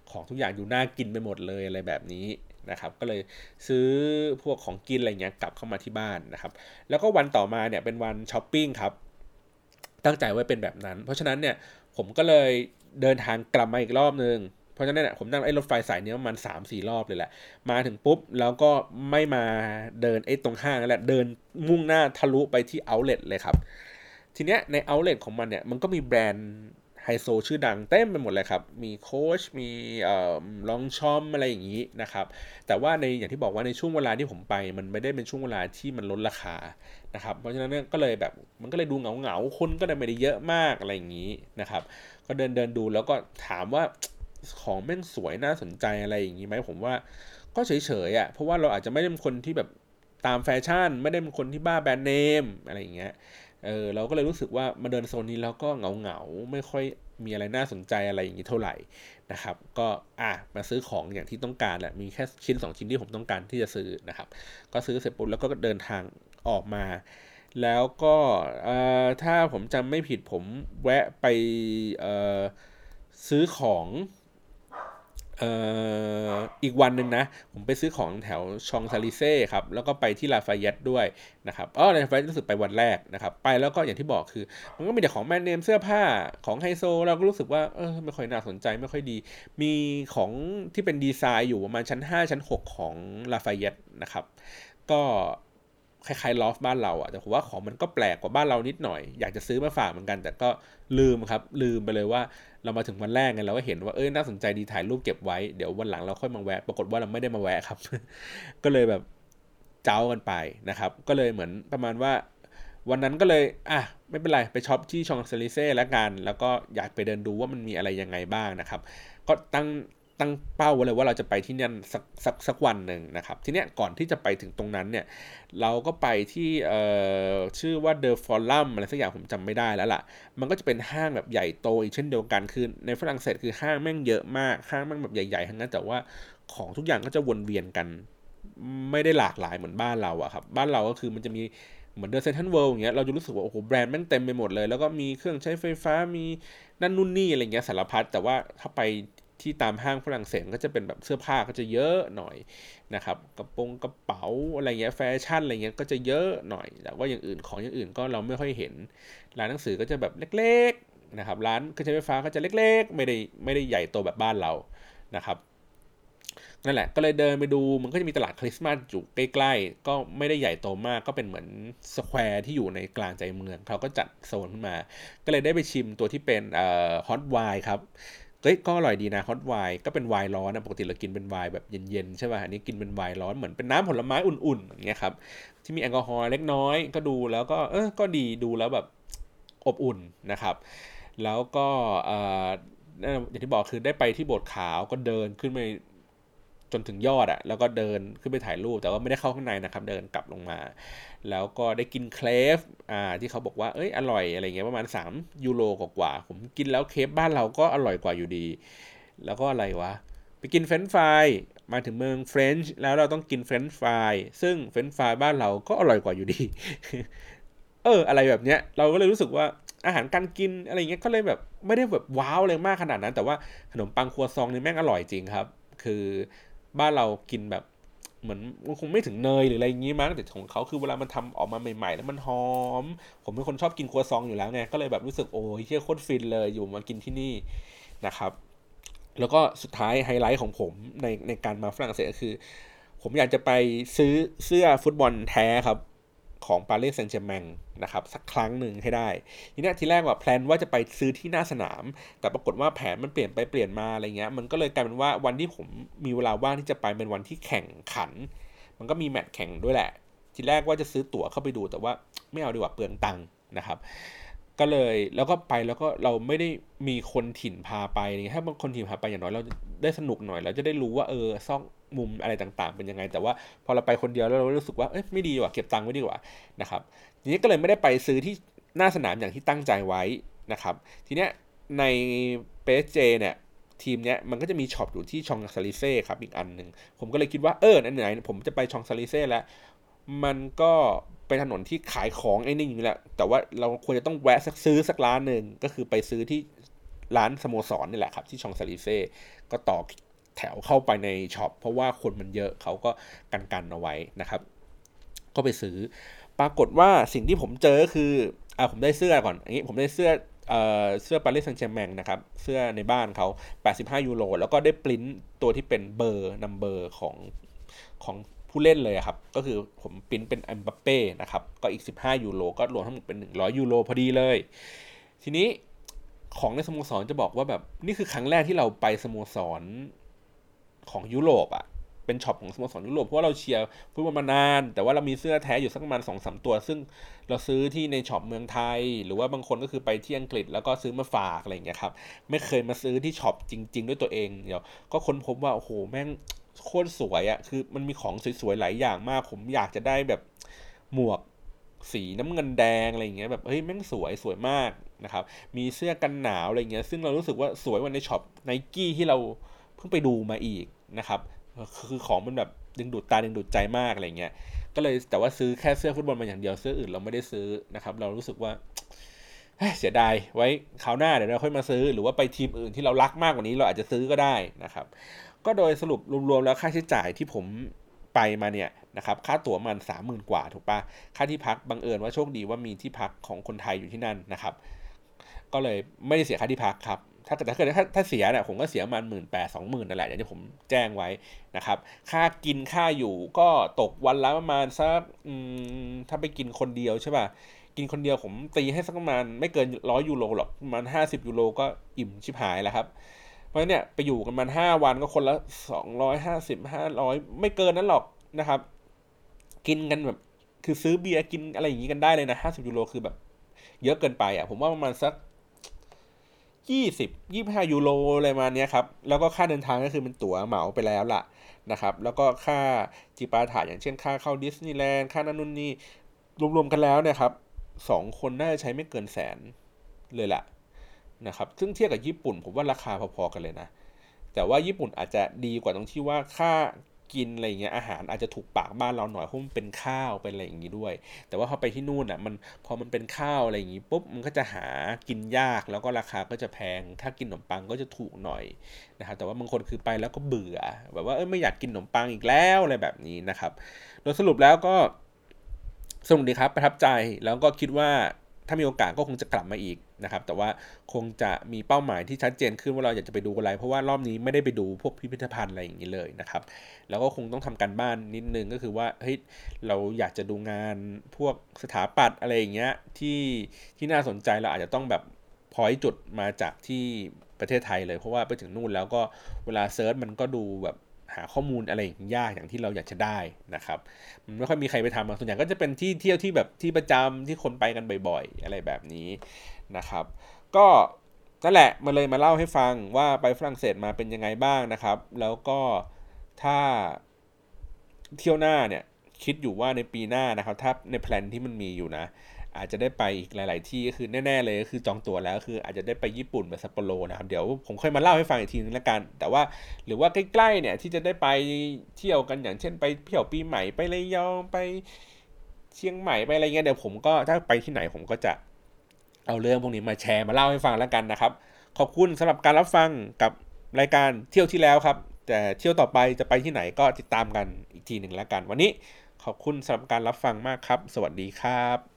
ของทุกอย่างอยู่น่ากินไปหมดเลยอะไรแบบนี้ นะครับก็เลยซื้อพวกของกินอะไรเงี้ยกลับเข้ามาที่บ้านนะครับ แล้วก็วันต่อมาเนี่ยเป็นวันช้อปปิ้งครับตั้งใจไว้เป็นแบบนั้น เพราะฉะนั้นเนี่ยผมก็เลยเดินทางกลับมาอีกรอบนึงเพราะฉะนั้นเนี่ยผมนั่งไอ้รถไฟสายนี้ประมาณสามสี่รอบเลยแหละ มาถึงปุ๊บแล้วก็ไม่มาเดินไอ้ตรงห้างนั่นแหละ เดินมุ่งหน้าทะลุไปที่เอาเล t เลยครับ ทีเนี้ยในเอาเล t ของมันเนี่ยมันก็มีแบรนด์ ไฮโซชื่อดังเต็มไปหมดเลยครับ มีโค้ช มีลองชอมอะไรอย่างนี้นะครับ แต่ว่าในอย่างที่บอกว่าในช่วงเวลาที่ผมไป มันไม่ได้เป็นช่วงเวลาที่มันลดราคานะครับ เพราะฉะนั้นก็เลยแบบมันก็เลยดูเหงาเหงาคนก็เลยไม่ได้เยอะมากอะไรอย่างนี้นะครับ ก็เดินเดินดูแล้วก็ถามว่าของแม่งสวยน่าสนใจอะไรอย่างนี้ไหมผมว่าก็เฉยๆอะ เพราะว่าเราอาจจะไม่ได้เป็นคนที่แบบตามแฟชั่น ไม่ได้เป็นคนที่บ้าแบรนด์เนมอะไรอย่างเงี้ย เออเราก็เลยรู้สึกว่ามาเดินโซนนี้แล้วก็เหงาเหงาไม่ค่อยมีอะไรน่าสนใจอะไรอย่างนี้เท่าไหร่นะครับ ก็อะมาซื้อของอย่างที่ต้องการแหละมีแค่ชิ้น 2 ชิ้นที่ผมต้องการที่จะซื้อนะครับ ก็ซื้อเสร็จปุ๊บแล้วก็เดินทางออกมา แล้วก็ถ้าผมจำไม่ผิดผมแวะไปซื้อของ อีกวันหนึ่งนะ ผมไปซื้อของแถวชองเซลิเซ่ครับ แล้วก็ไปที่ลาฟายเยตด้วยนะครับอ๋อลาฟายเยตรู้สึกไปวันแรกนะครับ ไปแล้วก็อย่างที่บอกคือ มันก็มีแต่ของแบรนด์เนมเสื้อผ้าของไฮโซ เราก็รู้สึกว่าเออไม่ค่อยน่าสนใจไม่ค่อยดี มีของที่เป็นดีไซน์อยู่ประมาณชั้น 5 ชั้น 6 ของลาฟายเยตนะครับ ก็ คล้ายๆลอฟท์บ้านเราอะแต่ผมว่าของมันก็แปลกกว่าบ้านเรานิดหน่อย อยากจะซื้อมาฝากเหมือนกัน แต่ก็ลืมครับ ลืมไปเลยว่าเรามาถึงวันแรกไงเราก็เห็นว่าเอ้ยน่าสนใจดีถ่ายรูปเก็บไว้เดี๋ยววันหลังเราค่อยมาแวะ ปรากฏว่าเราไม่ได้มาแวะครับ ก็เลยแบบเจ๊ากันไปนะครับ ก็เลยเหมือนประมาณว่า วันนั้นก็เลยอะไม่เป็นไรไปช็อปที่ชองเซลิเซ่แล้วกัน แล้วก็อยากไปเดินดูว่ามันมีอะไรยังไงบ้างนะครับ ก็ตั้ง ตั้งเป้าไว้เลยว่าเราจะไปที่นั่นสักสักสักวันหนึ่งนะครับทีเนี้ยก่อนที่จะไปถึงตรงนั้นเนี่ยเราก็ไปที่เอ่อชื่อว่า The Forum อะไรสักอย่างผมจำไม่ได้แล้วล่ะ มันก็จะเป็นห้างแบบใหญ่โตอีกเช่นเดียวกันคือในฝรั่งเศสคือห้างแม่งเยอะมากห้างแม่งแบบใหญ่ๆทั้งนั้นแต่ว่าของทุกอย่างก็จะวนเวียนกัน ไม่ได้หลากหลายเหมือนบ้านเราอะครับบ้านเราก็คือมันจะมีเหมือนเดอะเซ็นทรัลเวิลด์อย่างเงี้ยเราจะรู้สึกว่าโอ้โหแบรนด์แม่งเต็มไปหมดเลย แล้วก็มีเครื่องใช้ไฟฟ้ามีนั่นนู่นนี่อะไรเงี้ยสารพัดแต่ว่าถ้าไป ที่ตามห้างฝรั่งเศสก็จะเป็นแบบเสื้อผ้าก็จะเยอะหน่อยนะครับกระโปรงกระเป๋าอะไรเงี้ยแฟชั่นอะไรเงี้ยก็จะเยอะหน่อยแต่ว่าอย่างอื่นของอย่างอื่นก็เราไม่ค่อยเห็น ร้านหนังสือก็จะแบบเล็กๆนะครับร้านเครื่องใช้ไฟฟ้าก็จะเล็กๆ ไม่ได้ไม่ได้ใหญ่โตแบบบ้านเรานะครับนั่นแหละก็เลยเดินไปดูมันก็จะมีตลาดคริสต์มาสอยู่ใกล้ๆ ก็ไม่ได้ใหญ่โตมากก็เป็นเหมือน square ที่อยู่ในกลางใจเมืองเขาก็จัดโซนขึ้นมา ก็เลยได้ไปชิมตัวที่เป็นเอ่อ hot wine ครับ เฮ้ยก็อร่อยดีนะ hot wine ก็เป็นไวน์ร้อนนะปกติเรากินเป็นไวน์แบบเย็นๆใช่ป่ะอันนี้กินเป็นไวน์ร้อนเหมือนเป็นน้ำผลไม้อุ่นๆอย่างเงี้ยครับที่มีแอลกอฮอล์เล็กน้อย ก็ดูแล้วก็เออก็ดีดูแล้วแบบอบอุ่นนะครับ แล้วก็อย่างที่บอกคือได้ไปที่โบสถ์ขาวก็เดินขึ้นไป จนถึงยอดอะแล้วก็เดินขึ้นไปถ่ายรูป แต่ว่าไม่ได้เข้าข้างในนะครับ เดินกลับลงมา แล้วก็ได้กินเคลฟอ่าที่เขาบอกว่าเอ้ยอร่อยอะไรเงี้ยประมาณ 3 ยูโรกว่าผมกินแล้วเคฟบ้านเราก็อร่อยกว่าอยู่ดี แล้วก็อะไรวะ ไปกินเฟรนฟรายมาถึงเมือง French แล้วเราต้องกินเฟรนช์ฟรายซึ่งเฟรนช์ฟรายบ้านเราก็อร่อยกว่าอยู่ดี เออ อะไรแบบเนี้ย เราก็เลยรู้สึกว่าอาหารการกินอะไรเงี้ยก็เลยแบบไม่ได้แบบว้าวเลยมากขนาดนั้น แต่ว่าขนมปังครัวซองนี่แม่งอร่อยจริงครับ คือ บ้านเรากินแบบเหมือนมันคงไม่ถึงเนยหรืออะไรอย่างงี้มั้งแต่ของเขาคือเวลามันทำออกมาใหม่ๆ แล้วมันหอม ผมเป็นคนชอบกินครัวซองอยู่แล้วไงก็เลยแบบรู้สึกโอ้ยเชี่ยโคตรฟินเลยอยู่มากินที่นี่นะครับ แล้วก็สุดท้ายไฮไลท์ของผมในในการมาฝรั่งเศสก็คือ ผมอยากจะไปซื้อเสื้อฟุตบอลแท้ครับ ของปารีสแซงต์แชร์กแมงนะครับสักครั้งหนึ่งให้ได้ทีนี้ทีแรกว่า plan ว่าจะไปซื้อที่หน้าสนาม แต่ปรากฏว่าแผนมันเปลี่ยนไปเปลี่ยนมาอะไรเงี้ยมันก็เลยกลายเป็นว่าวันที่ผมมีเวลาว่างที่จะไปเป็นวันที่แข่งขัน มันก็มี match แข่งด้วยแหละ ทีแรกว่าจะซื้อตั๋วเข้าไปดูแต่ว่าไม่เอาดีกว่าเปลืองตังค์นะครับ ก็เลยแล้วก็ไปแล้วก็เราไม่ได้มีคนถิ่นพาไปอะไรเงี้ยถ้าคนถิ่นพาไปอย่างน้อยเราได้สนุกหน่อยเราจะได้รู้ว่าเออซอกมุมอะไรต่างๆ เป็นยังไง แต่ว่าพอเราไปคนเดียวแล้วเรารู้สึกว่าเอ้ยไม่ดีว่ะเก็บตังค์ไว้ดีกว่านะครับทีนี้ก็เลยไม่ได้ไปซื้อที่หน้าสนามอย่างที่ตั้งใจไว้นะครับ ทีเนี้ยในเปเจเนี่ยทีมเนี้ยมันก็จะมีช็อปอยู่ที่ชองซาลิเซ่ครับอีกอันหนึ่งผมก็เลยคิดว่าเออไหนๆผมจะไปชองซาลิเซ่แล้ว มันก็เป็นถนนที่ขายของไอ้นี่อยู่แหละ แต่ว่าเราควรจะต้องแวะสักซื้อสักร้านหนึ่งก็คือไปซื้อที่ร้านสโมสรนี่แหละครับ ที่ชองซาลิเซ่ก็ต่อแถวเข้าไปใน shop เพราะว่าคนมันเยอะเขาก็กันกันเอาไว้นะครับ ก็ไปซื้อ ปรากฏว่าสิ่งที่ผมเจอคืออ่าผมได้เสื้อก่อนอันนี้ผมได้เสื้อเอ่อเสื้อปารีสแซงต์แชร์กแมงนะครับ เสื้อในบ้านเขา 85 ยูโร แล้วก็ได้ปริ้นตัวที่เป็นเบอร์ number ของของ ผู้เล่นเลยครับ ก็คือผมปริ้นเป็นเอ็มบัปเป้นะครับ ก็อีก 15 ยูโรก็รวมทั้งหมดเป็น 100 ยูโรพอดีเลย ทีนี้ของในสโมสรจะบอกว่าแบบนี่คือครั้งแรกที่เราไปสโมสรของยุโรปอ่ะเป็น shop ของสโมสรยุโรปเพราะว่าเราเชียร์ฟุตบอลมานาน แต่ว่าเรามีเสื้อแท้อยู่สักประมาณสองสามตัว ซึ่งเราซื้อที่ใน shop เมืองไทย หรือว่าบางคนก็คือไปที่อังกฤษแล้วก็ซื้อมาฝากอะไรอย่างเงี้ยครับ ไม่เคยมาซื้อที่ shop จริง ๆ ด้วยตัวเองเดี๋ยวก็ค้นพบว่าโอ้โหแม่ง โคตรสวยอ่ะคือมันมีของสวยๆหลายอย่างมาก ผมอยากจะได้แบบหมวกสีน้ำเงินแดงอะไรเงี้ยแบบเฮ้ยแม่งสวยสวยมากนะครับ มีเสื้อกันหนาวอะไรเงี้ยซึ่งเรารู้สึกว่าสวยกว่าใน shop ไนกี้ที่เราเพิ่งไปดูมาอีกนะครับ คือของมันแบบดึงดูดตาดึงดูดใจมากอะไรเงี้ยก็เลยแต่ว่าซื้อแค่เสื้อฟุตบอลมาอย่างเดียวเสื้ออื่นเราไม่ได้ซื้อนะครับ เรารู้สึกว่าเสียดายไว้คราวหน้าเดี๋ยวเราค่อยมาซื้อ หรือว่าไปทีมอื่นที่เรารักมากกว่านี้เราอาจจะซื้อก็ได้นะครับ ก็โดยสรุปรวมๆแล้วค่าใช้จ่ายที่ผมไปมาเนี่ยนะครับค่าตั๋วมันสามหมื่นกว่าถูกปะค่าที่พักบังเอิญว่าโชคดีว่ามีที่พักของคนไทยอยู่ที่นั่นนะครับ ก็เลยไม่ได้เสียค่าที่พักครับ ถ้าแต่ถ้าเกิดถ้าถ้าเสียเนี่ยผมก็เสียมันหมื่นแปดสองหมื่นนั่นแหละอย่างที่ผมแจ้งไว้นะครับ ค่ากินค่าอยู่ก็ตกวันละประมาณสักถ้าไปกินคนเดียวใช่ป่ะกินคนเดียวผมตีให้สักประมาณไม่เกินร้อยยูโรหรอกประมาณห้าสิบยูโรก็อิ่มชิบหายแล้วครับ ราะเนี่ยไปอยู่กันมาห้าวันก็คนละสองร้อยห้าสิบห้าร้อยไม่เกินนั้นหรอกนะครับ กินกันแบบคือซื้อเบียร์กินอะไรอย่างนี้กันได้เลยนะห้าสิบยูโรคือแบบ เยอะเกินไปอะ ผมว่าประมาณสักยี่สิบยี่ห้ายูโรอะไรมาเนี้ยครับ แล้วก็ค่าเดินทางก็คือเป็นตั๋วเหมาไปแล้วล่ะนะครับ แล้วก็ค่าจิปาถาอย่างเช่นค่าเข้าดิสนีย์แลนด์ค่านั่นนู่นนี่รวมๆกันแล้วเนี่ยครับสองคนน่าจะใช้ไม่เกินแสนเลยล่ะ นะครับซึ่งเทียบกับญี่ปุ่นผมว่าราคาพอๆกันเลยนะ แต่ว่าญี่ปุ่นอาจจะดีกว่าตรงที่ว่าค่ากินอะไรเงี้ยอาหารอาจจะถูกปากบ้านเราหน่อยเพราะมันเป็นข้าวเป็นอะไรอย่างงี้ด้วย แต่ว่าพอไปที่นู่นอะมันพอมันเป็นข้าวอะไรอย่างงี้ปุ๊บมันก็จะหากินยากแล้วก็ราคาก็จะแพง ถ้ากินขนมปังก็จะถูกหน่อยนะครับแต่ว่าบางคนคือไปแล้วก็เบื่อ แบบว่าเออไม่อยากกินขนมปังอีกแล้วอะไรแบบนี้นะครับโดยสรุปแล้วก็สนุกดีครับประทับใจแล้วก็คิดว่า ถ้ามีโอกาสก็คงจะกลับมาอีกนะครับ แต่ว่าคงจะมีเป้าหมายที่ชัดเจนขึ้นว่าเราอยากจะไปดูอะไร เพราะว่ารอบนี้ไม่ได้ไปดูพวกพิพิธภัณฑ์อะไรอย่างนี้เลยนะครับ แล้วก็คงต้องทำการบ้านนิดนึงก็คือว่าเฮ้ยเราอยากจะดูงานพวกสถาปัตย์อะไรอย่างเงี้ยที่ที่น่าสนใจเราอาจจะต้องแบบพอยจุดมาจากที่ประเทศไทยเลย เพราะว่าไปถึงนู่นแล้วก็เวลา search มันก็ดูแบบ หาข้อมูลอะไรยากอย่างที่เราอยากจะได้นะครับมันไม่ค่อยมีใครไปทำส่วนใหญ่ก็จะเป็นที่เที่ยวที่แบบที่ประจำที่คนไปกันบ่อยๆ อะไรแบบนี้นะครับ ก็นั่นแหละมาเลยมาเล่าให้ฟังว่าไปฝรั่งเศสมาเป็นยังไงบ้างนะครับ แล้วก็ถ้าเที่ยวหน้าเนี่ยคิดอยู่ว่าในปีหน้านะครับ ถ้าใน plan ที่มันมีอยู่นะ อาจจะได้ไปอีกหลาย ๆ ที่ก็คือแน่ ๆ เลยก็คือจองตั๋วแล้วคืออาจจะได้ไปญี่ปุ่นแบบซัปโปโรนะครับเดี๋ยวผมค่อยมาเล่าให้ฟังอีกทีนึงแล้วกัน แต่ว่าหรือว่าใกล้ ๆ เนี่ยที่จะได้ไปเที่ยวกันอย่างเช่น ไปเที่ยวปีใหม่ไประยองไปเชียงใหม่ไปอะไรเงี้ยเดี๋ยวผมก็ถ้าไปที่ไหนผมก็จะเอาเรื่องพวกนี้มาแชร์มาเล่าให้ฟังแล้วกันนะครับ ขอบคุณสำหรับการรับฟังกับรายการเที่ยวที่แล้วครับ แต่เที่ยวต่อไปจะไปที่ไหนก็ติดตามกันอีกทีหนึ่งแล้วกัน วันนี้ขอบคุณสำหรับการรับฟังมากครับ สวัสดีครับ